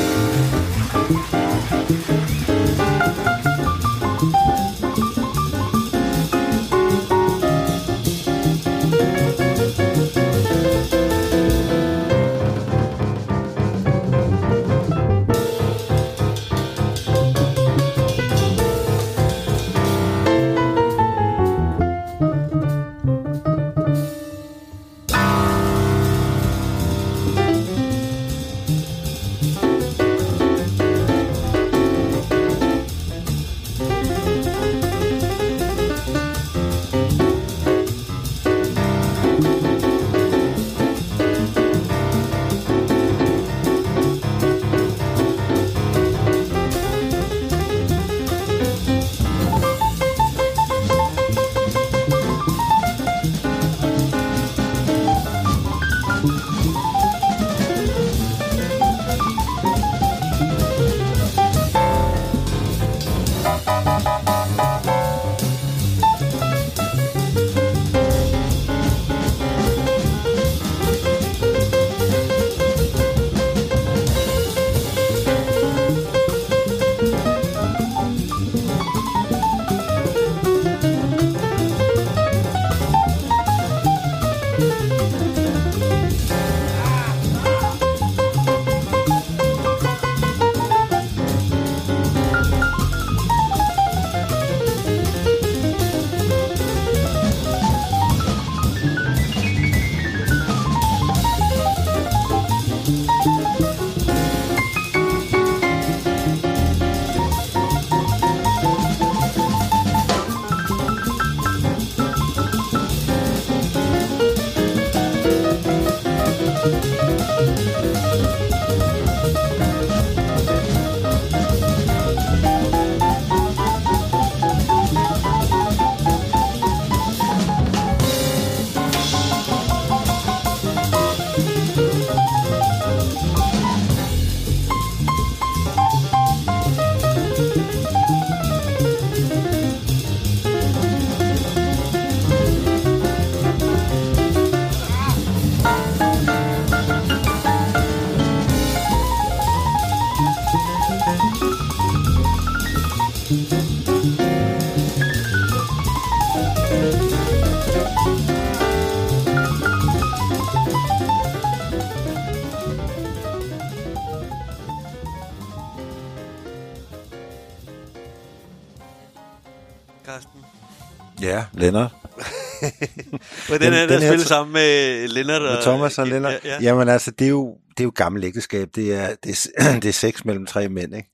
Lennart. (laughs) Hvordan Den- er det at spille sammen med Lennart? Med Thomas og Lennart. Ja, ja. Jamen altså, det er jo, det er jo gammelt ægteskab. Det er, det, er, (clears throat) det er sex mellem tre mænd, ikke?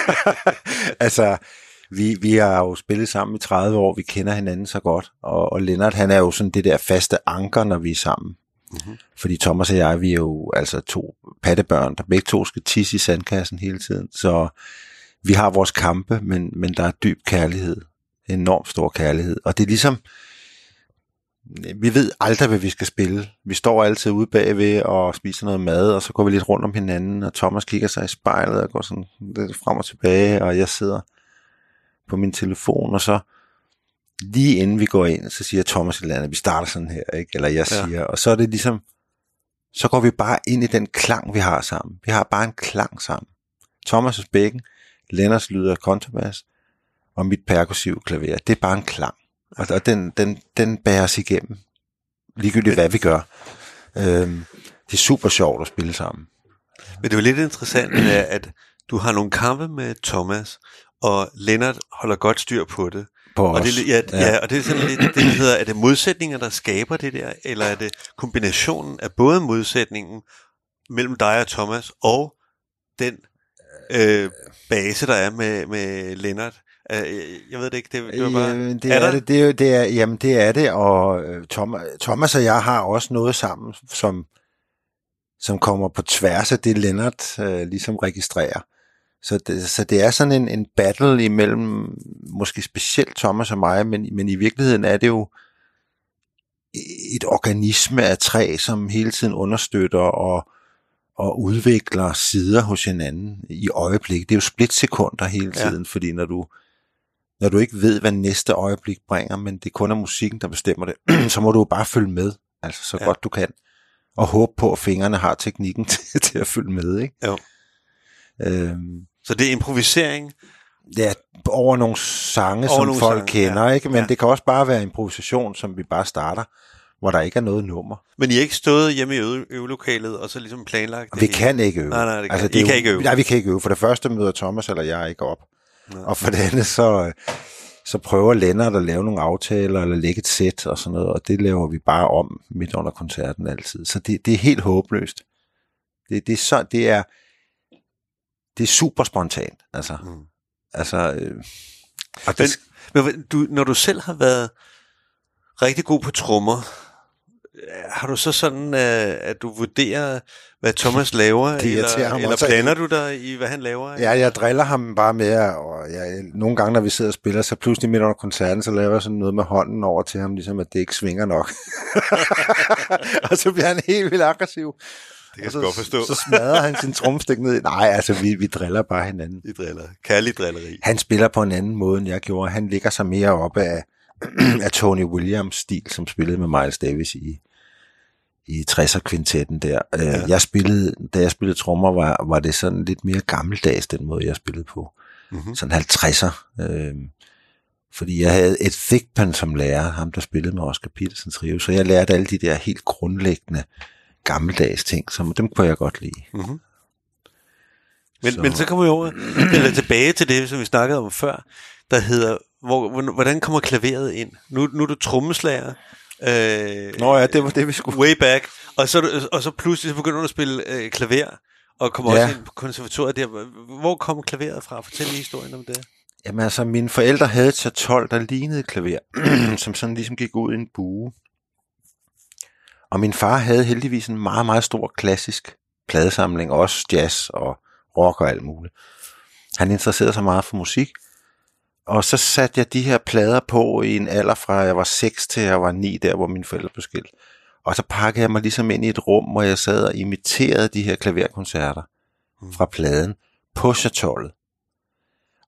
(laughs) altså, vi, vi har jo spillet sammen i 30 år. Vi kender hinanden så godt. Og, og Lennart, han er jo sådan det der faste anker, når vi er sammen. Mhm. Fordi Thomas og jeg, vi er jo altså to pattebørn, der begge to skal tisse i sandkassen hele tiden. Så vi har vores kampe, men, men der er dyb kærlighed. Enormt stor kærlighed. Og det er ligesom, vi ved aldrig, hvad vi skal spille. Vi står altid ude bagved og spiser noget mad, og så går vi lidt rundt om hinanden, og Thomas kigger sig i spejlet og går sådan lidt frem og tilbage, og jeg sidder på min telefon, og så lige inden vi går ind, så siger Thomas et eller andet, vi starter sådan her, ikke? eller jeg Ja. siger, og så er det ligesom, så går vi bare ind i den klang, vi har sammen. Vi har bare en klang sammen. Thomas' bækken, Lennarts lyder kontrabas, og mit perkussive klaver. Det er bare en klang. Og, og den, den, den bærer os igennem. Ligegyldigt hvad vi gør. Øhm, det er super sjovt at spille sammen. Men det er jo lidt interessant, at du har nogle kampe med Thomas, og Lennart holder godt styr på det. På Og os. det, er- ja, ja. og det er sådan lidt, det der hedder, er det modsætninger, der skaber det der, eller er det kombinationen af både modsætningen mellem dig og Thomas, og den øh, base, der er med, med Lennart? Øh, jeg ved det ikke, det, det var bare... Øh, det er er, det, det, er, det er, jamen det er det, og øh, Thomas, Thomas og jeg har også noget sammen, som, som kommer på tværs af det, Lennart øh, ligesom registrerer. Så det, så det er sådan en, en battle imellem måske specielt Thomas og mig, men, men i virkeligheden er det jo et organisme af træ, som hele tiden understøtter og, og udvikler sider hos hinanden i øjeblik. Det er jo splitsekunder hele tiden, ja. fordi når du, når du ikke ved, hvad næste øjeblik bringer, men det kun er musikken, der bestemmer det, (clears throat) så må du jo bare følge med, altså så Ja. godt du kan. Og håbe på, at fingrene har teknikken (laughs) til, til at følge med, ikke? Jo. Øhm, Så det er improvisering, ja, over nogle sange, Over som nogle folk sange, kender, ja. ikke? Men Ja. det kan også bare være improvisation, som vi bare starter, hvor der ikke er noget nummer. men I har ikke stået hjemme i øve, øvelokalet, og så ligesom planlagt det vi hele? kan ikke øve. Nej, nej, det kan- altså, I det kan jo, ikke øve. Nej, vi kan ikke øve. For det første møder Thomas eller jeg ikke op. Nej. Og for det andet, så, så prøver Lennart at lave nogle aftaler, eller lægge et sæt og sådan noget, og det laver vi bare om midt under koncerten altid. Så det, det er helt håbløst. Det, det, er så, det er det er super spontant. Altså, Mm. altså øh, og Men, det, men hvad- du, når du selv har været rigtig god på trommer, har du så sådan, øh, at du vurderer, hvad Thomas (laughs) laver, Det eller, ham eller blander du dig i, hvad han laver? Ja, jeg driller ham bare med, og jeg, nogle gange, når vi sidder og spiller, så pludselig midt under koncerten, så laver jeg sådan noget med hånden over til ham, ligesom at det ikke svinger nok. (laughs) og så bliver han helt vildt aggressiv. det kan og så, jeg godt forstå. Så smadrer han sin tromstik ned. Nej, altså, vi, vi driller bare hinanden. I driller. Kærlig drilleri. Han spiller på en anden måde, end jeg gjorde. Han ligger sig mere op af, (clears throat) af Tony Williams stil, som spillede med Miles Davis i, i 60'er-kvintetten der. Ja. Ja. Jeg spillede, da jeg spillede trommer, var, var det sådan lidt mere gammeldags, den måde, jeg spillede på. Mm-hmm. Sådan 50'er. Øh, fordi jeg havde et Thigpen som lærer, ham der spillede med Oscar Petersen Trio, så jeg lærte alle de der helt grundlæggende gammeldags ting, som dem kunne jeg godt lide. Mm-hmm. Men. Så- men så kommer vi over, (clears throat) eller tilbage til det, som vi snakkede om før, der hedder, hvor, hvor- hvordan kommer klaveret ind? Nu, nu er du trommeslager. Øh, Nå ja, det var det, vi skulle. way back, og så, og så pludselig så begynder du at spille øh, klaver, og kommer ja. Også ind på konservatoriet der. Hvor kom klaveret fra? Fortæl lige historien om det. Jamen altså, mine forældre havde et chatol, der lignede klaver, (clears throat) som sådan ligesom gik ud i en bue. Og min far havde heldigvis en meget, meget stor klassisk pladesamling, også jazz og rock og alt muligt. Han interesserede sig meget for musik, og så satte jeg de her plader på i en alder fra jeg var 6 til jeg var 9, der hvor mine forældre blev skilt. Og så pakkede jeg mig ligesom ind i et rum, hvor jeg sad og imiterede de her klaverkoncerter fra pladen på chatollet.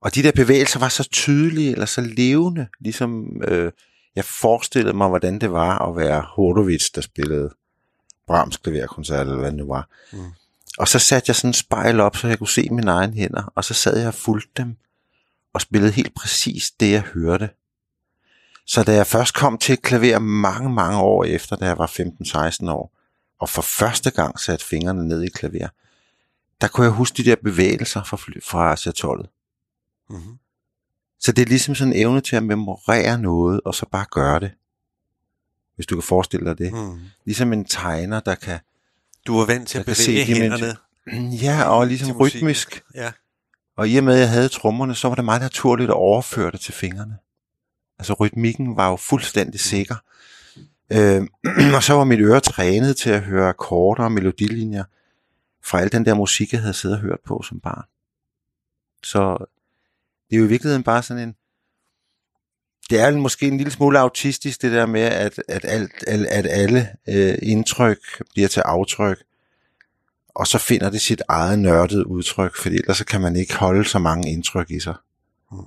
Og de der bevægelser var så tydelige eller så levende, ligesom øh, jeg forestillede mig, hvordan det var at være Horowitz, der spillede Brahms klaverkoncert, eller hvad det nu var. Mm. Mm. Og så satte jeg sådan en spejl op, så jeg kunne se mine egne hænder, og så sad jeg og fulgte dem, og spillede helt præcis det, jeg hørte. Så da jeg først kom til klaver mange, mange år efter, da jeg var 15-16 år, og for første gang satte fingrene ned i klaver, der kunne jeg huske de der bevægelser fra, fra chatollet. Mm-hmm. Så det er ligesom sådan en evne til at memorere noget, og så bare gøre det. Hvis du kan forestille dig det. Mm. Ligesom en tegner, der kan, Du var vant til at bevæge de hænderne. ja, og ligesom rytmisk. Ja. Og i og med, at jeg havde trommerne, så var det meget naturligt at overføre det til fingrene. Altså rytmikken var jo fuldstændig sikker. Øh, (clears throat) og så var mit øre trænet til at høre akkorder og melodilinjer fra al den der musik, jeg havde siddet og hørt på som barn. Så det er jo i virkeligheden bare sådan en... Det er måske en lille smule autistisk, det der med, at, at, alt, at, at alle øh, indtryk bliver til aftryk, og så finder det sit eget nørdede udtryk, fordi ellers så kan man ikke holde så mange indtryk i sig. Mm.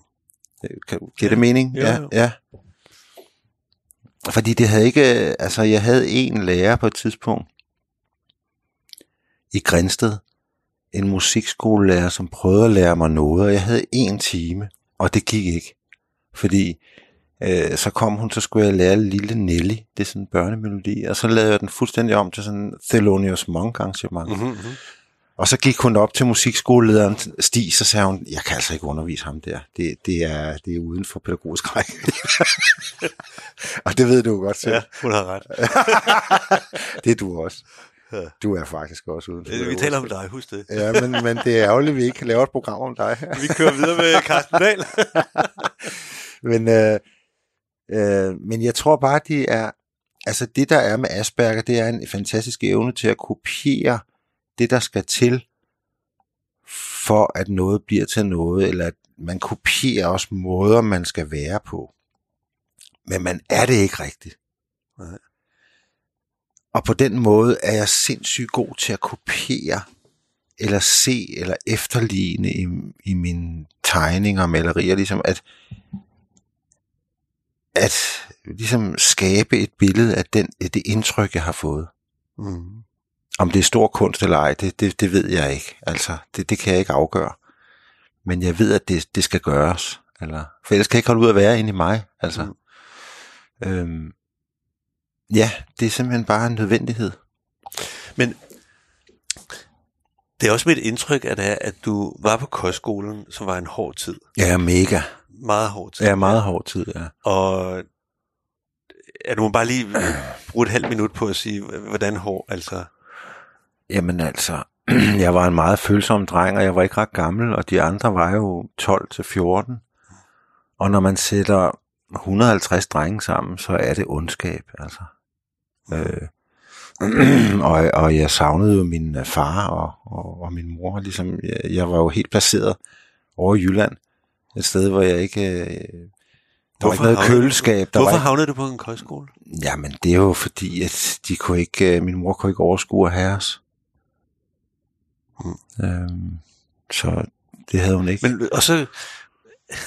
Øh, giver det Ja. mening? Jo, ja, jo. ja. Fordi det havde ikke, øh, altså jeg havde en lærer på et tidspunkt i Grænsted, en musikskolelærer, som prøvede at lære mig noget, og jeg havde en time, og det gik ikke. Fordi øh, så kom hun, så skulle jeg lære Lille Nelly, det er sådan en børnemelodi, og så lavede jeg den fuldstændig om til sådan en Thelonious Monk arrangement. Mm-hmm. Og så gik hun op til musikskolelederen Stig, så sagde hun, jeg kan altså ikke undervise ham der. Det, det, er, det er uden for pædagogisk række. (laughs) og det ved du godt selv. Ja, hun har ret. (laughs) det er du også. Du er faktisk også uden for Øh, Vi taler om dig, husk det. Ja, men, men det er ærgerligt, at vi ikke kan lave et program om dig. Vi kører videre med Carsten Dahl. (laughs) Men, øh, øh, men jeg tror bare, det er, altså det der er med Asperger, det er en fantastisk evne til at kopiere det, der skal til, for at noget bliver til noget, eller at man kopierer også måder, man skal være på. Men man er det ikke rigtigt. Nej. Og på den måde er jeg sindssygt god til at kopiere, eller se, eller efterligne i, i mine tegninger og malerier, ligesom at at ligesom skabe et billede af den, det indtryk, jeg har fået. Mm. Om det er stor kunst eller ej, det, det, det ved jeg ikke. Altså, det, det kan jeg ikke afgøre. Men jeg ved, at det, det skal gøres. Eller, for ellers kan jeg ikke holde ud at være inde i mig. Altså, mm. øhm, ja, det er simpelthen bare en nødvendighed. Men det er også mit indtryk, at, at du var på kostskolen, som var en hård tid. Er mega. Meget hård tid. Er meget hård tid, ja. Og ja, du må bare lige (clears throat) bruge et halvt minut på at sige, hvordan hård, altså. Jamen altså, (clears throat) jeg var en meget følsom dreng, og jeg var ikke ret gammel, og de andre var jo 12 til 14. Og når man sætter 150 drenge sammen, så er det ondskab, altså. Øh, (clears throat) og, og jeg savnede jo min øh, far og, og, og min mor. Ligesom, jeg, jeg var jo helt placeret over i Jylland. Et sted, hvor jeg ikke... Øh, der var ikke noget havnede køleskab. Der Hvorfor var ikke, havnede du på en kostskole? Jamen, det er jo fordi, at de kunne ikke, øh, min mor kunne ikke overskue at have os. Mm. Øhm, så det havde hun ikke. Men, Men, og så...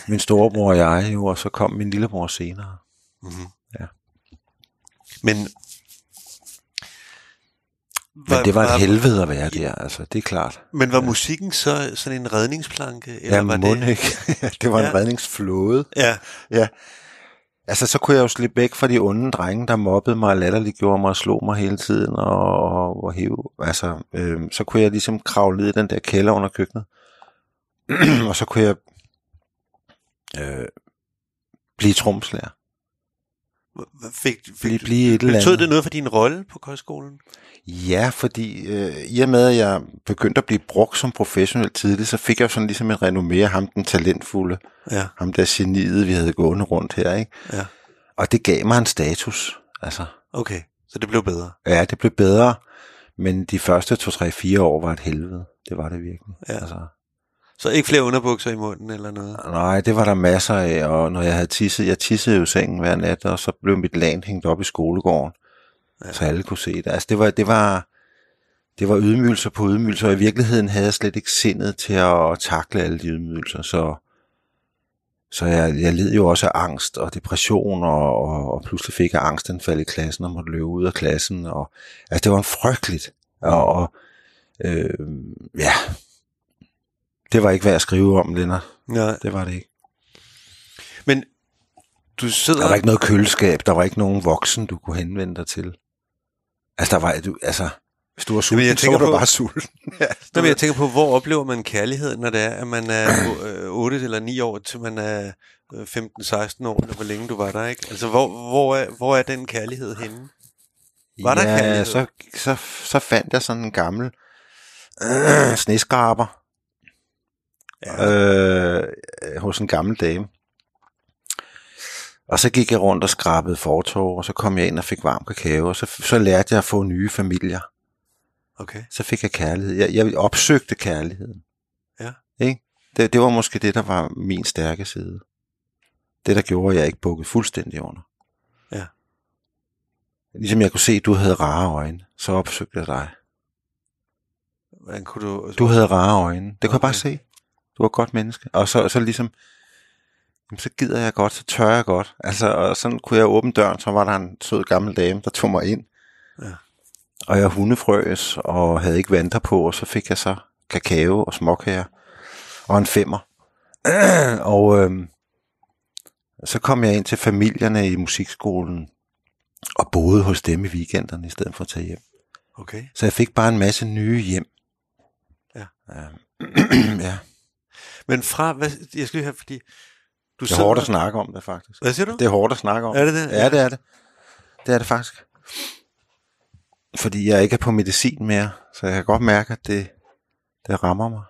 min storebror og jeg jo, og så kom min lillebror senere. Mm-hmm. Ja. Men... Men det var et helvede at være der, altså, det er klart. Men var musikken så sådan en redningsplanke? Eller Ja, var det... ikke. (laughs) det var en Ja. redningsflåde. Ja, Ja. Altså, så kunne jeg jo slippe væk fra de onde drenge, der mobbede mig, latterliggjorde mig og slog mig hele tiden, og, og, og hæve. Altså, øh, så kunne jeg ligesom kravle ned i den der kælder under køkkenet. (clears throat) og så kunne jeg øh, blive tromslærer. Fik, fik Blive, blive et eller betød andet. det noget for din rolle på kostskolen? Ja, fordi øh, i og med, at jeg begyndte at blive brugt som professionel tidligt, så fik jeg sådan ligesom en renommé af ham, den talentfulde, Ja, ham der geniet, vi havde gående rundt her, ikke? ja. Og det gav mig en status, altså. Okay, så det blev bedre. Ja, det blev bedre, men de første 2-3-4 år var et helvede. Det var det virkelig. Ja. Altså, Så ikke flere underbukser i munden eller noget? nej, det var der masser af, og når jeg havde tisset, jeg tissede jo i sengen hver nat, og så blev mit lan hængt op i skolegården, Ja. så alle kunne se det. Altså, det var, det var, det var ydmygelser på ydmygelser, og i virkeligheden havde jeg slet ikke sindet til at, at takle alle de ydmygelser, så, så jeg, jeg led jo også af angst og depression, og, og, og pludselig fik jeg angstanfald i klassen, og måtte løbe ud af klassen, og altså, det var en frygteligt, og, og øh, ja, det var ikke værd at skrive om, Lennart. Nej. Det var det ikke. Men du sidder... Der var ikke noget køleskab, der var ikke nogen voksen, du kunne henvende dig til. Altså, der var, du, altså, Hvis du er sulten, jeg så tænker er du på- bare sulten. (laughs) ja, Nå, men jeg tænker på, hvor oplever man kærlighed, når det er, at man er (clears throat) øh, 8 eller 9 år, til man er øh, 15-16 år, eller hvor længe du var der, ikke? Altså, hvor, hvor, er, hvor er den kærlighed henne? Var der ja, kærlighed? så, så, så fandt jeg sådan en gammel øh, (clears throat) sneskraber Ja. øh, hos en gammel dame. Og så gik jeg rundt og skrabede fortov, og så kom jeg ind og fik varm kakao, og så, så lærte jeg at få nye familier. Okay. Så fik jeg kærlighed. Jeg, jeg opsøgte kærligheden. Ja. Ikke? Det, det var måske det, der var min stærke side. Det, der gjorde, at jeg ikke bukkede fuldstændig under. Ja. Ligesom jeg kunne se, at du havde rare øjne, så opsøgte jeg dig. Hvordan kunne du... Du havde rare øjne. Det kunne jeg Okay. bare se. Du var et godt menneske. Og så, så ligesom, så gider jeg godt, så tør jeg godt. Altså, og sådan kunne jeg åbne døren, så var der en sød gammel dame, der tog mig ind. Ja. Og jeg hundefrøs, og havde ikke vanter på, og så fik jeg så kakao og småkager, og en femmer. (clears throat) og øhm, så kom jeg ind til familierne i musikskolen, og boede hos dem i weekenderne, i stedet for at tage hjem. Okay. Så jeg fik bare en masse nye hjem. Ja. Øhm, (clears throat) ja. Men fra... Hvad, jeg skal lige have, fordi... Du Det er hårdt at snakke om det, faktisk. Hvad siger du? Det er hårdt at snakke om. Er det det? Ja, det er det. Det er det faktisk. Fordi jeg ikke er på medicin mere, så jeg kan godt mærke, at det, det rammer mig.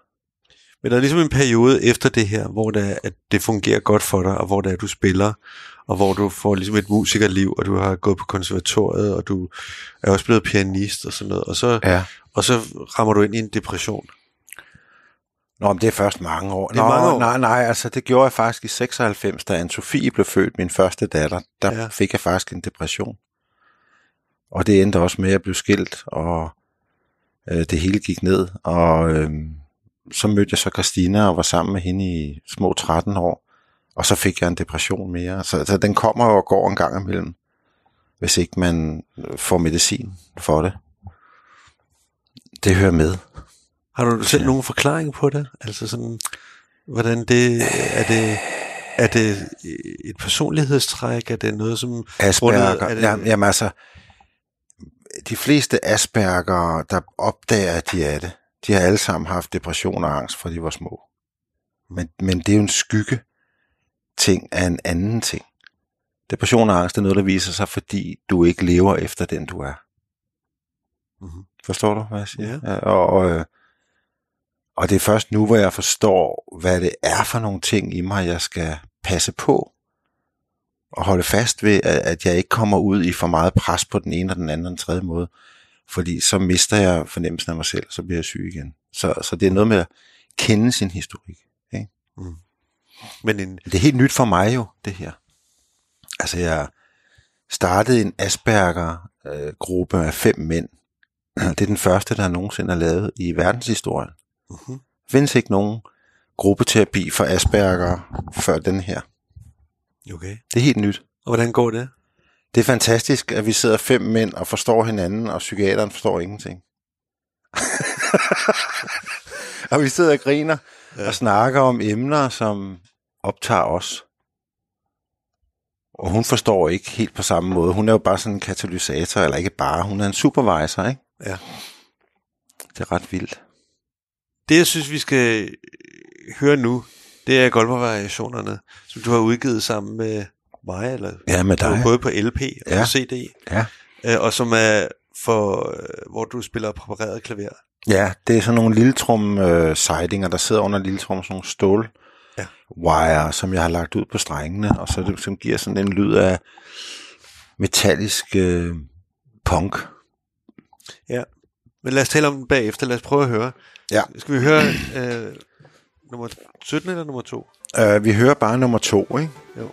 Men der er ligesom en periode efter det her, hvor det er, at det fungerer godt for dig, og hvor det er, at du spiller, og hvor du får ligesom et musikerliv, og du har gået på konservatoriet, og du er også blevet pianist og sådan noget, og så, Ja. og så rammer du ind i en depression. Nå, men det er først mange år. Det er Nå, mange år. Nej, nej, altså det gjorde jeg faktisk i 96, da Anne-Sophie blev født, min første datter. Der Ja. fik jeg faktisk en depression. Og det endte også med, at jeg blev skilt, og øh, det hele gik ned. Og øh, så mødte jeg så Christina og var sammen med hende i små 13 år. Og så fik jeg en depression mere. Så, så den kommer og går en gang imellem, hvis ikke man får medicin for det. Det hører med. Har du selv Ja. nogen forklaring på det? Altså sådan, hvordan det, er det, er det et personlighedstræk? Er det noget, som... Asperger. Grundet- det... jamen, jamen altså, de fleste Asperger, der opdager, at de er det, de har alle sammen haft depression og angst, fra de var små. Men, men det er jo en skygge ting af en anden ting. Depression og angst er noget, der viser sig, fordi du ikke lever efter den, du er. Mhm. Forstår du, hvad jeg siger? Ja. og, og, øh, og det er først nu, hvor jeg forstår, hvad det er for nogle ting i mig, jeg skal passe på. Og holde fast ved, at, jeg ikke kommer ud i for meget pres på den ene og den anden og den tredje måde. Fordi så mister jeg fornemmelsen af mig selv, og så bliver jeg syg igen. Så, så det er noget med at kende sin historik. Ikke? Men en, Det er helt nyt for mig jo, det her. Altså, jeg startede en Asperger-gruppe af fem mænd. (clears throat) Det er den første, der nogensinde er lavet i verdenshistorien. Mhm. Der findes ikke nogen gruppeterapi for Asperger før den her. okay. Det er helt nyt. Og hvordan går det? Det er fantastisk, at vi sidder fem mænd og forstår hinanden, og psykiateren forstår ingenting. (laughs) og vi sidder og griner ja. og snakker om emner, som optager os. Og hun forstår ikke helt på samme måde. Hun er jo bare sådan en katalysator, eller ikke bare, hun er en supervisor, ikke? Ja. Det er ret vildt. Det, jeg synes, vi skal øh, høre nu, det er Golfer-variationerne, som du har udgivet sammen med mig, eller Ja, med dig. både på LP og Ja. på CD, Ja. øh, og som er for, øh, hvor du spiller præpareret klaver. Ja, det er sådan nogle lille trum øh, sidinger, der sidder under lille trum, sådan nogle stål Ja. wire, som jeg har lagt ud på strengene, og så det, som giver sådan en lyd af metallisk øh, punk. Men lad os tale om den bagefter. Lad os prøve at høre. Ja. Skal vi høre øh, nummer 17 eller nummer 2? Uh, vi hører bare nummer to, ikke? Jo.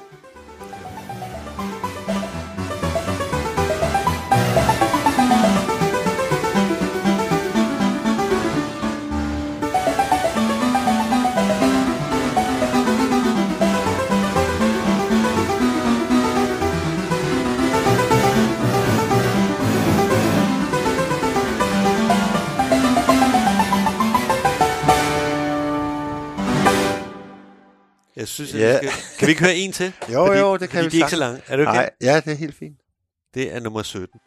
Synes, at Ja. vi skal... Kan vi ikke høre en til? Jo, fordi, jo, det kan fordi vi de er ikke så lange. Er det okay? Nej, ja, det er helt fint. Det er nummer 17.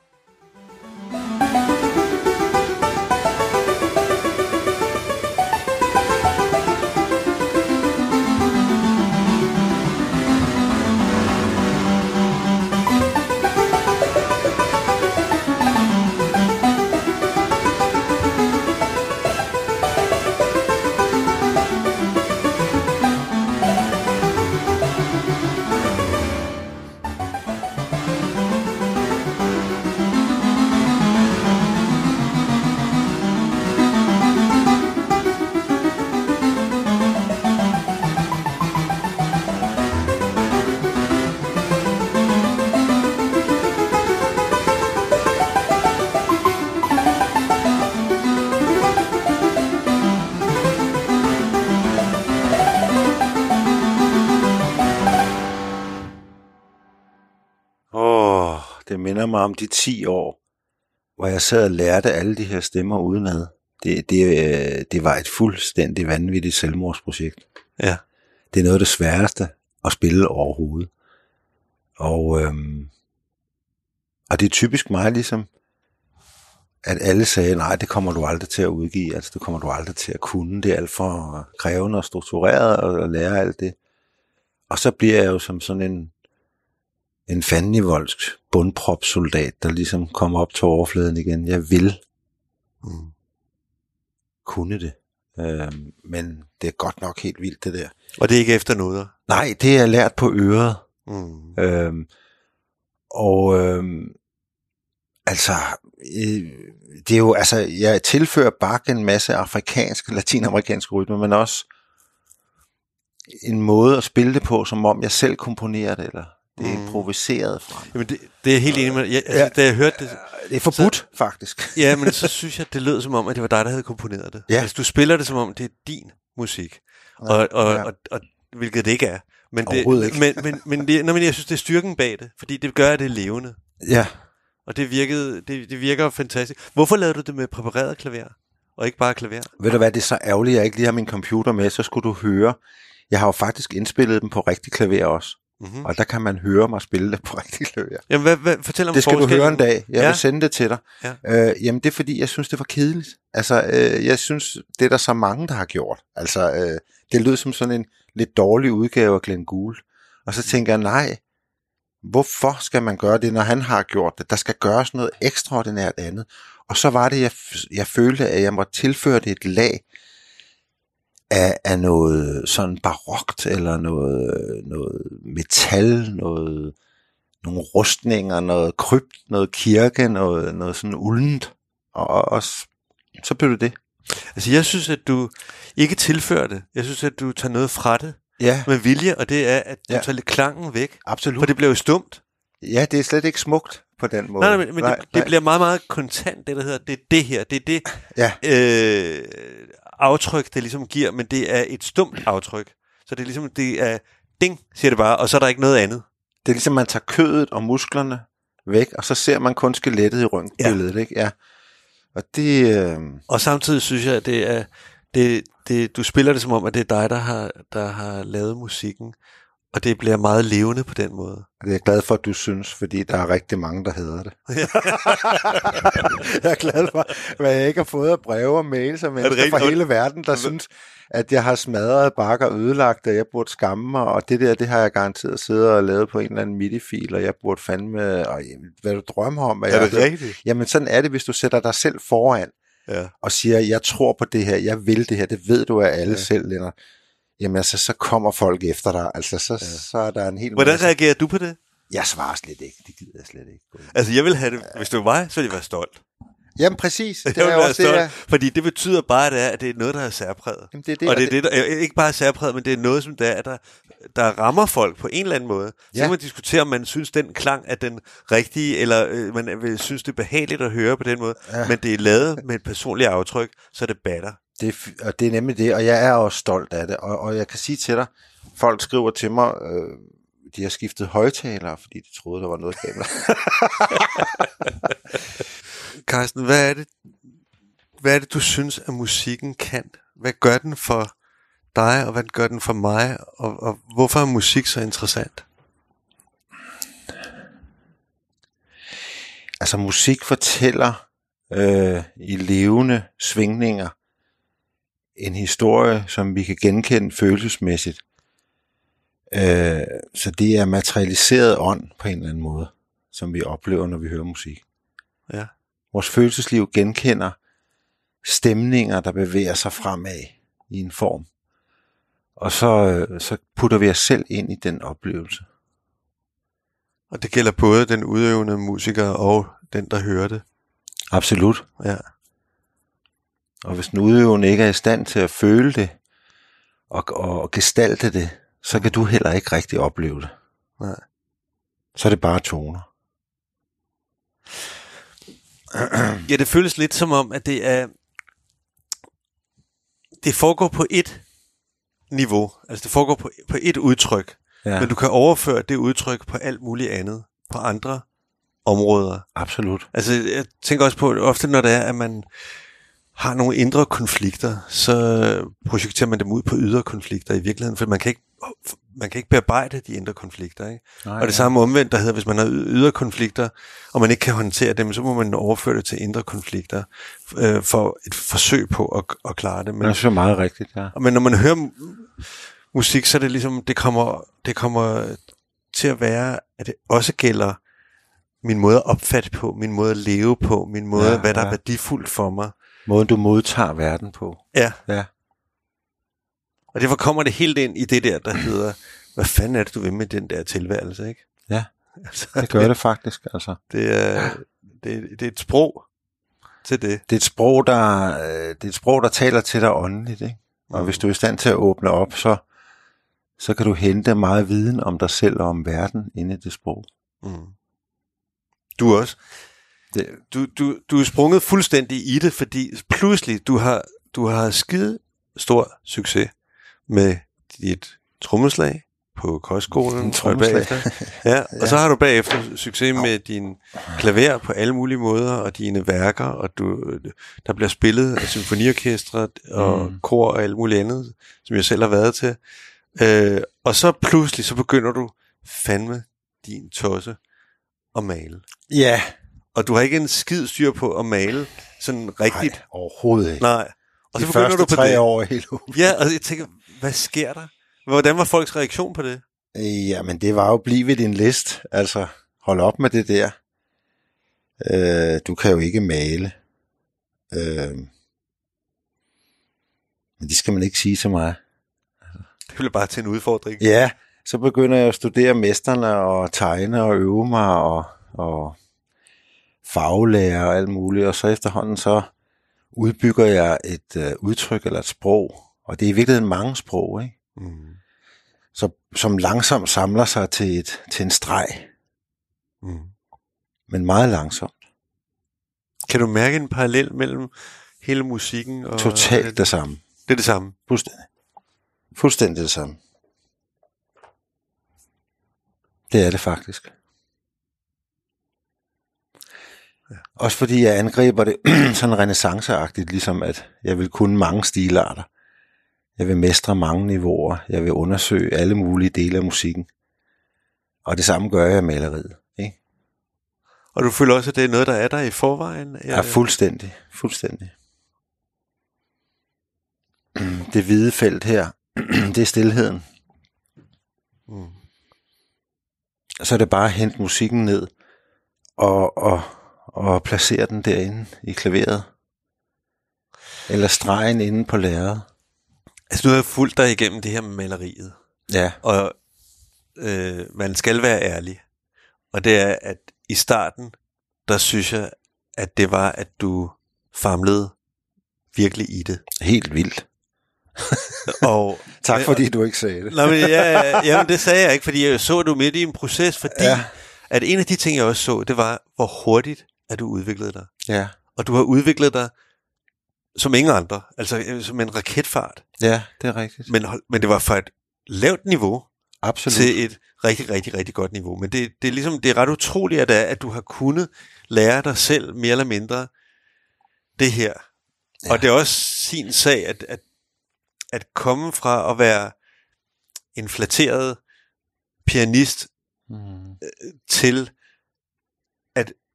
om de 10 år, hvor jeg sad og lærte alle de her stemmer udenad. Det, det, øh, det var et fuldstændig vanvittigt selvmordsprojekt. Ja. Det er noget af det sværeste at spille overhovedet. Og, øhm, og det er typisk mig ligesom, at alle sagde, nej, det kommer du aldrig til at udgive, altså det kommer du aldrig til at kunne, det er alt for krævende og struktureret og, og lære alt det. Og så bliver jeg jo som sådan en, en fandenivoldsk bundprop-soldat, der ligesom kommer op til overfladen igen. Jeg vil Mm. kunne det. Øhm, men det er godt nok helt vildt, det der. Og det er ikke efter noget. Nej, det er lært på øret. Mm. Øhm, og øhm, altså, øh, det er jo, altså, jeg tilfører bare en masse afrikanske, latinamerikanske rytmer, men også en måde at spille det på, som om jeg selv komponerer det, eller det er Mm. improviseret fra. Jamen, det, det er jeg helt enig med. Jeg, altså, Ja. Da jeg hørte det, Det er forbudt, så, faktisk. (laughs) ja, men så synes jeg, det lød som om, at det var dig, der havde komponeret det. Ja. Altså, du spiller det som om, det er din musik. Og, og, ja. og, og, hvilket det ikke er. Men det, ikke. Men, men, men, det, nej, men jeg synes, det er styrken bag det, fordi det gør, at det er levende. Ja, Og det, virkede, det, det virker fantastisk. Hvorfor lavede du det med præpareret klaver, og ikke bare klaver? ved du hvad, det er så ærgerligt, at jeg ikke lige har min computer med, så skulle du høre. Jeg har jo faktisk indspillet dem på rigtig klaver også, Mm-hmm. og der kan man høre mig spille det (laughs) på rigtig klaver. Jamen, hvad, hvad, fortæl om Det skal du høre en dag. Jeg Ja. vil sende det til dig. Ja. Øh, jamen det er fordi, jeg synes, det var kedeligt. Altså, øh, jeg synes, det er der så mange, der har gjort. Altså, øh, det lød som sådan en lidt dårlig udgave af Glenn Gould. Og så tænker jeg, nej, hvorfor skal man gøre det, når han har gjort det? Der skal gøres noget ekstraordinært andet. Og så var det, jeg, jeg følte, at jeg måtte tilføre det et lag af, af noget sådan barokt, eller noget, noget metal, noget, nogle rustninger, noget krypt, noget kirke, noget, noget sådan uldent. Og, og, og s- så blev det det. Altså, jeg synes, at du ikke tilfører det. Jeg synes, at du tager noget fra det Ja, med vilje, og det er, at du Ja. tager lidt klangen væk. absolut. For det bliver jo stumt. Ja, det er slet ikke smukt på den måde. Nej, nej, men, men det, det bliver meget, meget kontant, det der hedder, det er det her, det er det Ja, øh, aftryk, det ligesom giver, men det er et stumt aftryk. Så det er ligesom, det er ding, siger det bare, og så er der ikke noget andet. det er ligesom, man tager kødet og musklerne væk, og så ser man kun skelettet i røntgenbilledet, ja. ikke? Ja. Og det, øh, Og samtidig synes jeg, at det er, det, det, du spiller det som om, at det er dig, der har, der har lavet musikken, og det bliver meget levende på den måde. det er jeg glad for, at du synes, fordi der er rigtig mange, der hader det. (laughs) jeg er glad for, hvad jeg ikke har fået af breve og mails af mennesker fra hele verden, der synes, at jeg har smadret bakker og ødelagt, og jeg burde skamme mig, og det der, det har jeg garanteret siddet og lavet på en eller anden MIDI-fil, og jeg burde fandme, og hvad du drømmer om. at Er jeg det rigtigt? Jamen sådan er det, hvis du sætter dig selv foran, Ja. og siger, jeg tror på det her, jeg vil det her, det ved du af alle ja. selv, Lennart. Jamen altså, så kommer folk efter dig. Altså, så, ja. så er der en hel Hvordan masse- reagerer du på det? Jeg svarer slet ikke. Det gider jeg slet ikke. Altså, jeg vil have det, hvis det var mig, så ville jeg være stolt. Jamen præcis. (laughs) Det er også det, stolt, jeg... fordi det betyder bare, at det er, at det er noget, der er særpræget. Jamen, det er det, og det er det, der, ikke bare særpræget, men det er noget, som der, er, der, der rammer folk på en eller anden måde. Så Ja. kan man diskutere, om man synes, den klang er den rigtige, eller øh, man vil synes, det er behageligt at høre på den måde. Ja. Men det er lavet med et personligt aftryk, så det batter. Det og det er nemlig det, og jeg er også stolt af det. Og, og jeg kan sige til dig, folk skriver til mig, øh, de har skiftet højtalere, fordi de troede, der var noget galt. Carsten, (laughs) hvad er det, hvad er det, du synes, at musikken kan? Hvad gør den for dig, og hvad gør den for mig? Og, og hvorfor er musik så interessant? altså musik fortæller øh, i levende svingninger en historie, som vi kan genkende følelsesmæssigt. Øh, så det er materialiseret ånd på en eller anden måde, som vi oplever, når vi hører musik. Ja. Vores følelsesliv genkender stemninger, der bevæger sig fremad i en form. Og så, øh, så putter vi os selv ind i den oplevelse. Og det gælder både den udøvende musiker og den, der hører det. Absolut. Ja. Og hvis den udøvende ikke er i stand til at føle det og, og gestalte det, så kan du heller ikke rigtig opleve det. Nej. Så er det bare toner. (clears throat) Ja, det føles lidt som om, at det er... Det foregår på et niveau. Altså, det foregår på, på et udtryk. Ja. Men du kan overføre det udtryk på alt muligt andet. På andre områder. Absolut. Altså, jeg tænker også på, ofte når det er, at man har nogle indre konflikter, så projekterer man dem ud på ydre konflikter i virkeligheden, for man kan ikke, man kan ikke bearbejde de indre konflikter. Ikke? Nej, og det samme omvendt, der hedder, hvis man har ydre konflikter, og man ikke kan håndtere dem, så må man overføre det til indre konflikter, øh, for et forsøg på at, at klare det. Men, Det er meget rigtigt, ja. men når man hører mu- musik, så er det ligesom, det kommer, det kommer til at være, at det også gælder min måde at opfatte på, min måde at leve på, min måde, Ja, ja, hvad der ja. er værdifuldt for mig. Måden, du modtager verden på. Ja. Ja. Og derfor kommer det helt ind i det der, der hedder, hvad fanden er det, du vil med den der tilværelse, ikke? Ja, altså, det gør det faktisk, altså. Det er, det, det er et sprog til det. Det er et sprog, der, øh, det er et sprog, der taler til dig åndeligt, ikke? Og Mm. hvis du er i stand til at åbne op, så, så kan du hente meget viden om dig selv og om verden inde i det sprog. Mm. Du også. Det, Du, du, du er sprunget fuldstændig i det, fordi pludselig du har, du har skide stor succes med dit trommeslag på kostskolen. (laughs) Trommeslag. Ja, (laughs) og Ja. så har du bagefter succes med din klaver på alle mulige måder, og dine værker, og du, der bliver spillet af symfoniorkestre og Mm. kor og alt muligt andet, som jeg selv har været til. Øh, og så pludselig, så begynder du fandme din tosse at male. ja, Og du har ikke en skid styr på at male sådan rigtigt. nej, overhovedet ikke. Nej. Og De så begynder du på tre det. år ugen. Ja, og jeg tænker, hvad sker der? Hvordan var folks reaktion på det? Ja, men det var jo blive ved din list. Altså, hold op med det der. Øh, du kan jo ikke male. Øh, men det skal man ikke sige til mig. Det blev bare til en udfordring. Ja, så begynder jeg at studere mesterne og tegne og øve mig og, og faglære og alt muligt. Og så efterhånden så udbygger jeg et øh, udtryk eller et sprog. Og det er i virkeligheden mange sprog, ikke? Mm. Så, som langsomt samler sig til, et, til en streg, Mm. men meget langsomt. Kan du mærke en parallel mellem hele musikken og... Totalt det samme. Det er det samme. Fuldstændig. Fuldstændig det samme. Det er det faktisk. Ja. Også fordi jeg angriber det (clears throat) sådan renaissanceagtigt, ligesom at jeg vil kunne mange stilarter. Jeg vil mestre mange niveauer. Jeg vil undersøge alle mulige dele af musikken. Og det samme gør jeg i maleriet. Ikke? Og du føler også, at det er noget, der er der i forvejen? Ja, fuldstændig. Fuldstændig. (clears throat) Det hvide felt her, (clears throat) det er stillheden. Mm. så er det bare at hente musikken ned og, og, og placere den derinde i klaveret. Eller stregen inde på lærredet. Altså, nu har jeg fulgt dig igennem det her med maleriet. Ja, Og øh, man skal være ærlig. Og det er, at i starten, der synes jeg, at det var, at du famlede virkelig i det. helt vildt. (laughs) Og, Tak fordi du ikke sagde det. Nå, men, ja, (laughs) jamen, det sagde jeg ikke, fordi jeg så, at du midt i en proces, fordi. Ja. at en af de ting, jeg også så, det var, hvor hurtigt at du udviklede dig. Ja, Og du har udviklet dig som ingen andre, altså øh, som en raketfart. ja det er rigtigt. Men, men det var fra et lavt niveau Absolut. til et rigtig, rigtig, rigtig godt niveau. Men det, det er ligesom, det er ret utroligt, at, det er, at du har kunnet lære dig selv mere eller mindre det her. Ja. Og det er også sin sag, at, at, at komme fra at være en flatteret pianist Mm. til at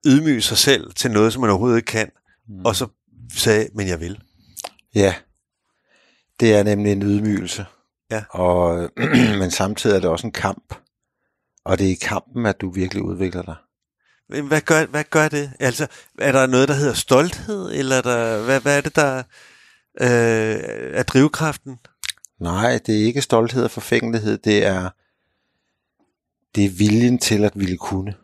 ydmyge sig selv til noget, som man overhovedet ikke kan, Mm. og så sagde, men jeg vil. Ja, det er nemlig en ydmygelse. Ja. Og, (clears throat) men samtidig er det også en kamp. Og det er i kampen, at du virkelig udvikler dig. Men Hvad gør, hvad gør det? Altså, er der noget, der hedder stolthed, eller er der, hvad, hvad er det, der øh, er drivkraften? Nej, det er ikke stolthed og forfængelighed, det er, det er viljen til at ville kunne.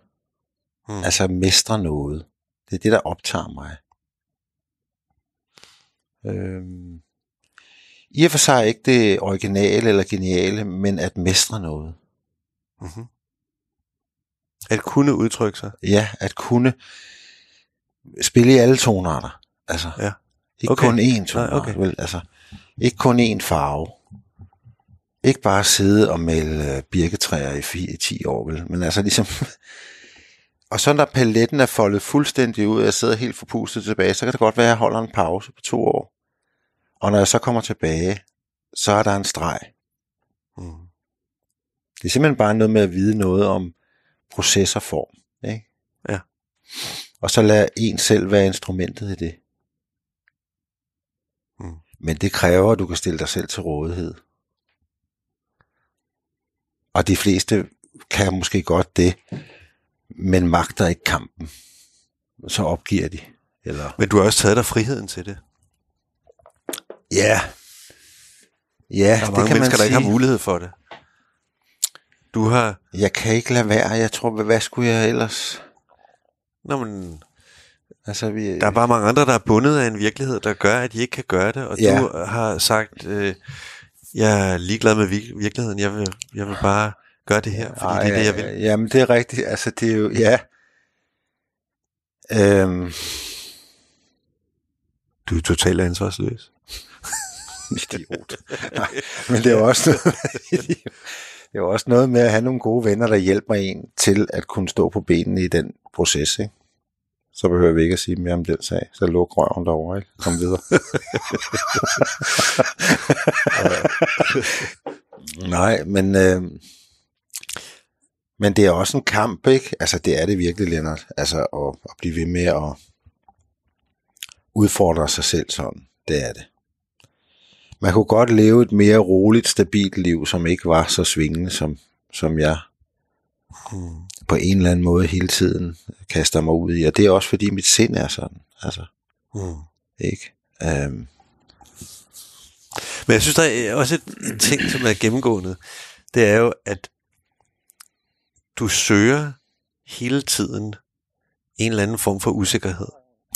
Hmm. Altså mestre noget. Det er det, der optager mig. Øhm, I og for sig ikke det originale eller geniale, men at mestre noget. Mm-hmm. At kunne udtrykke sig. Ja, at kunne spille i alle tonarter. Altså, Ja. ikke Okay. kun én tonart, Nej, okay. vel? Altså, ikke kun én farve. Ikke bare sidde og male øh, birketræer i, i 10 år, vel? Men altså ligesom og så når paletten er foldet fuldstændig ud, og jeg sidder helt forpustet tilbage, så kan det godt være, at jeg holder en pause på to år. Og når jeg så kommer tilbage, så er der en streg. Mm. Det er simpelthen bare noget med at vide noget om proces og form. Ikke? Ja. Og så lade en selv være instrumentet i det. Mm. Men det kræver, at du kan stille dig selv til rådighed. Og de fleste kan måske godt det, men magter ikke kampen. Så opgiver de. Eller, Men du har også taget dig friheden til det. ja, ja Der er det kan man mennesker, der sige. ikke har mulighed for det. Du har... Jeg kan ikke lade være. Jeg tror, hvad, skulle jeg ellers? Nå, men, Altså, vi, der er bare mange andre, der er bundet af en virkelighed, der gør, at de ikke kan gøre det. Og Ja. du har sagt, øh, jeg er ligeglad med vir- virkeligheden. Jeg vil, jeg vil bare gøre det her, fordi Ej, det er det, jeg vil. Jamen, det er rigtigt. Altså, det er jo, ja. Øhm, Du er totalt ansvarsløs. (laughs) idiot. Nej, men det er jo også noget, (laughs) det er jo også noget med at have nogle gode venner, der hjælper en til at kunne stå på benene i den proces, ikke? Så behøver vi ikke at sige mere om den sag. Så luk røven derovre, ikke? Kom videre. (laughs) Nej, men, øh, men det er også en kamp, ikke? Altså, det er det virkelig, Lennart. Altså, at, at blive ved med at udfordre sig selv sådan. Det er det. Man kunne godt leve et mere roligt, stabilt liv, som ikke var så svingende, som, som jeg Mm. på en eller anden måde hele tiden kaster mig ud i. Og det er også fordi mit sind er sådan. Altså, Mm. ikke? Øhm, Men jeg synes, der er også en ting, som er gennemgående. Det er jo, at du søger hele tiden en eller anden form for usikkerhed.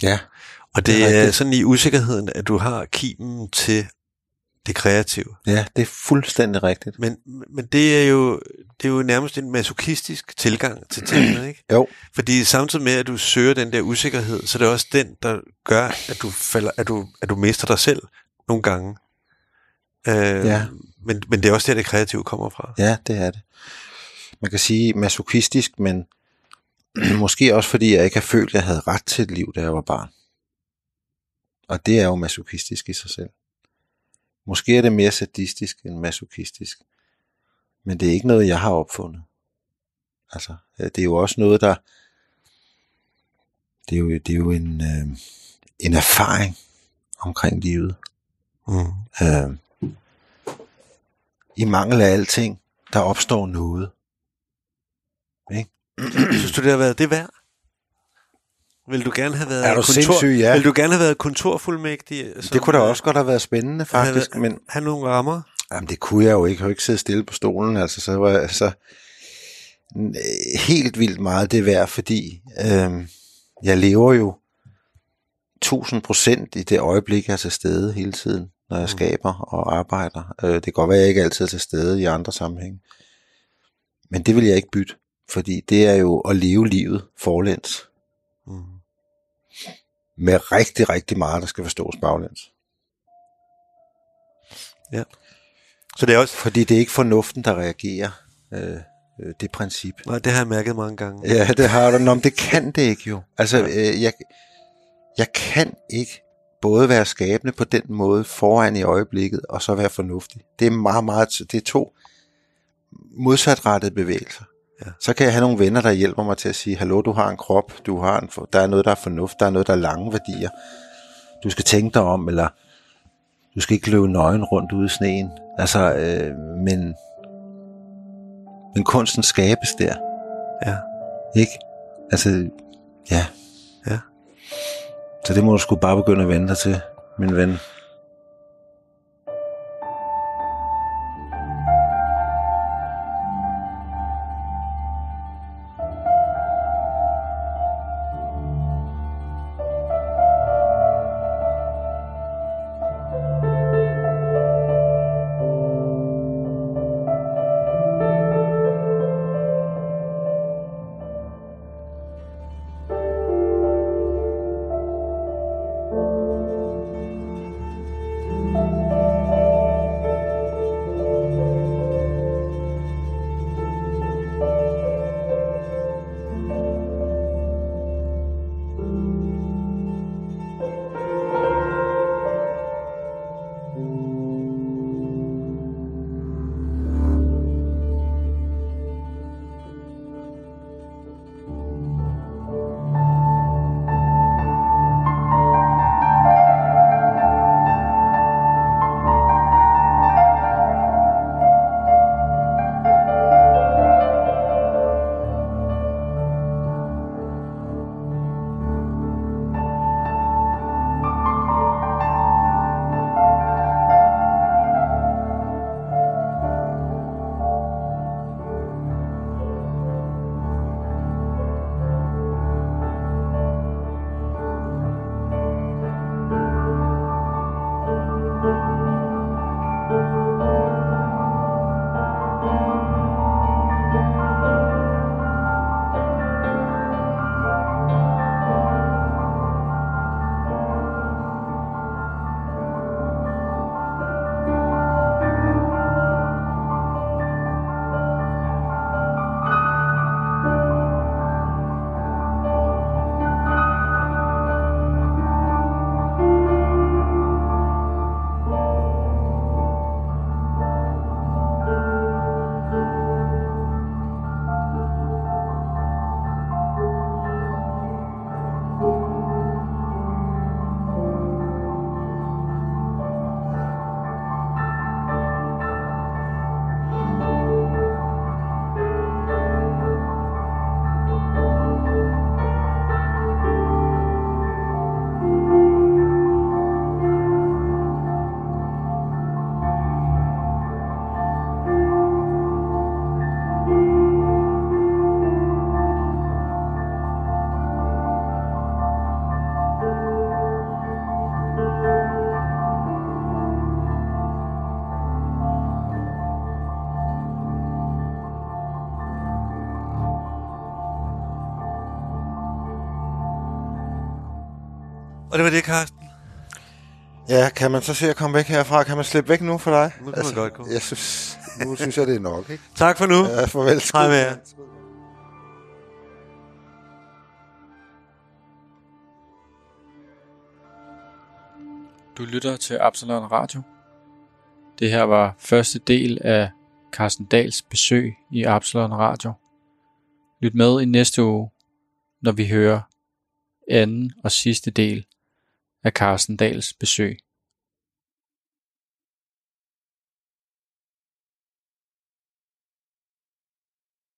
ja, Og Det det, er er sådan i usikkerheden, at du har kimen til det kreative. ja, det er fuldstændig rigtigt. Men, men det, er jo, det er jo nærmest en masochistisk tilgang til tingene, ikke? Jo, Fordi samtidig med, at du søger den der usikkerhed, så er det også den, der gør, at du, falder, at du, at du mister dig selv nogle gange. Øh, Ja. men, men det er også der, det kreative kommer fra. ja, det er det. Man kan sige masochistisk, men (clears throat) måske også fordi jeg ikke har følt, at jeg havde ret til et liv, da jeg var barn. Og det er jo masochistisk i sig selv. Måske er det mere sadistisk end masochistisk. Men det er ikke noget, jeg har opfundet. Altså, øh, det er jo også noget, der... Det er jo, det er jo en, øh, en erfaring omkring livet. Mm. Øh, I mangel af alting, der opstår noget. Synes du, det har været det værd? Vil du gerne have været Er du sindssyg, ja. Vil du gerne have været kontorfuldmægtig? som, Det kunne da øh, også godt have været spændende, faktisk. have, Men have nogle rammer? Jamen, det kunne jeg jo ikke. Jeg kunne ikke sidde stille på stolen. Altså, så var jeg så helt vildt meget det værd, fordi øh, jeg lever jo 1000 procent i det øjeblik, jeg er til stede hele tiden, når jeg Mm. skaber og arbejder. Øh, det kan godt være, at jeg ikke altid er til stede i andre sammenhænge. Men det vil jeg ikke bytte, fordi det er jo at leve livet forlæns Mm. med rigtig, rigtig meget, der skal forstås baglæns. Så det er også... Fordi det er ikke fornuften, der reagerer øh, øh, det princip. Nej, det har jeg mærket mange gange. Ja, det har du. Nå, men det kan det ikke jo. Altså, øh, jeg, jeg kan ikke både være skabende på den måde foran i øjeblikket, og så være fornuftig. Det er meget, meget, det er to modsatrettede bevægelser. Ja. Så kan jeg have nogle venner, der hjælper mig til at sige, hallo, du har en krop, du har en, der er noget, der er fornuft, der er noget, der er lange værdier. Du skal tænke dig om, eller du skal ikke løbe nøgen rundt ude i sneen. Altså, øh, men, men kunsten skabes der. Ja. Ikke? Altså, ja. Ja. Så det må du sgu bare begynde at vende dig til, min ven. Det var det, Carsten. Ja, kan man så se at komme væk herfra? Kan man slippe væk nu for dig? Nu kan man godt gå. Jeg synes, nu synes jeg, det er nok, ikke? Tak for nu. Ja, farvel. Hej med jer. Du lytter til Absalon Radio. Det her var første del af Carsten Dals besøg i Absalon Radio. Lyt med i næste uge, når vi hører anden og sidste del af Carsten Dahls besøg.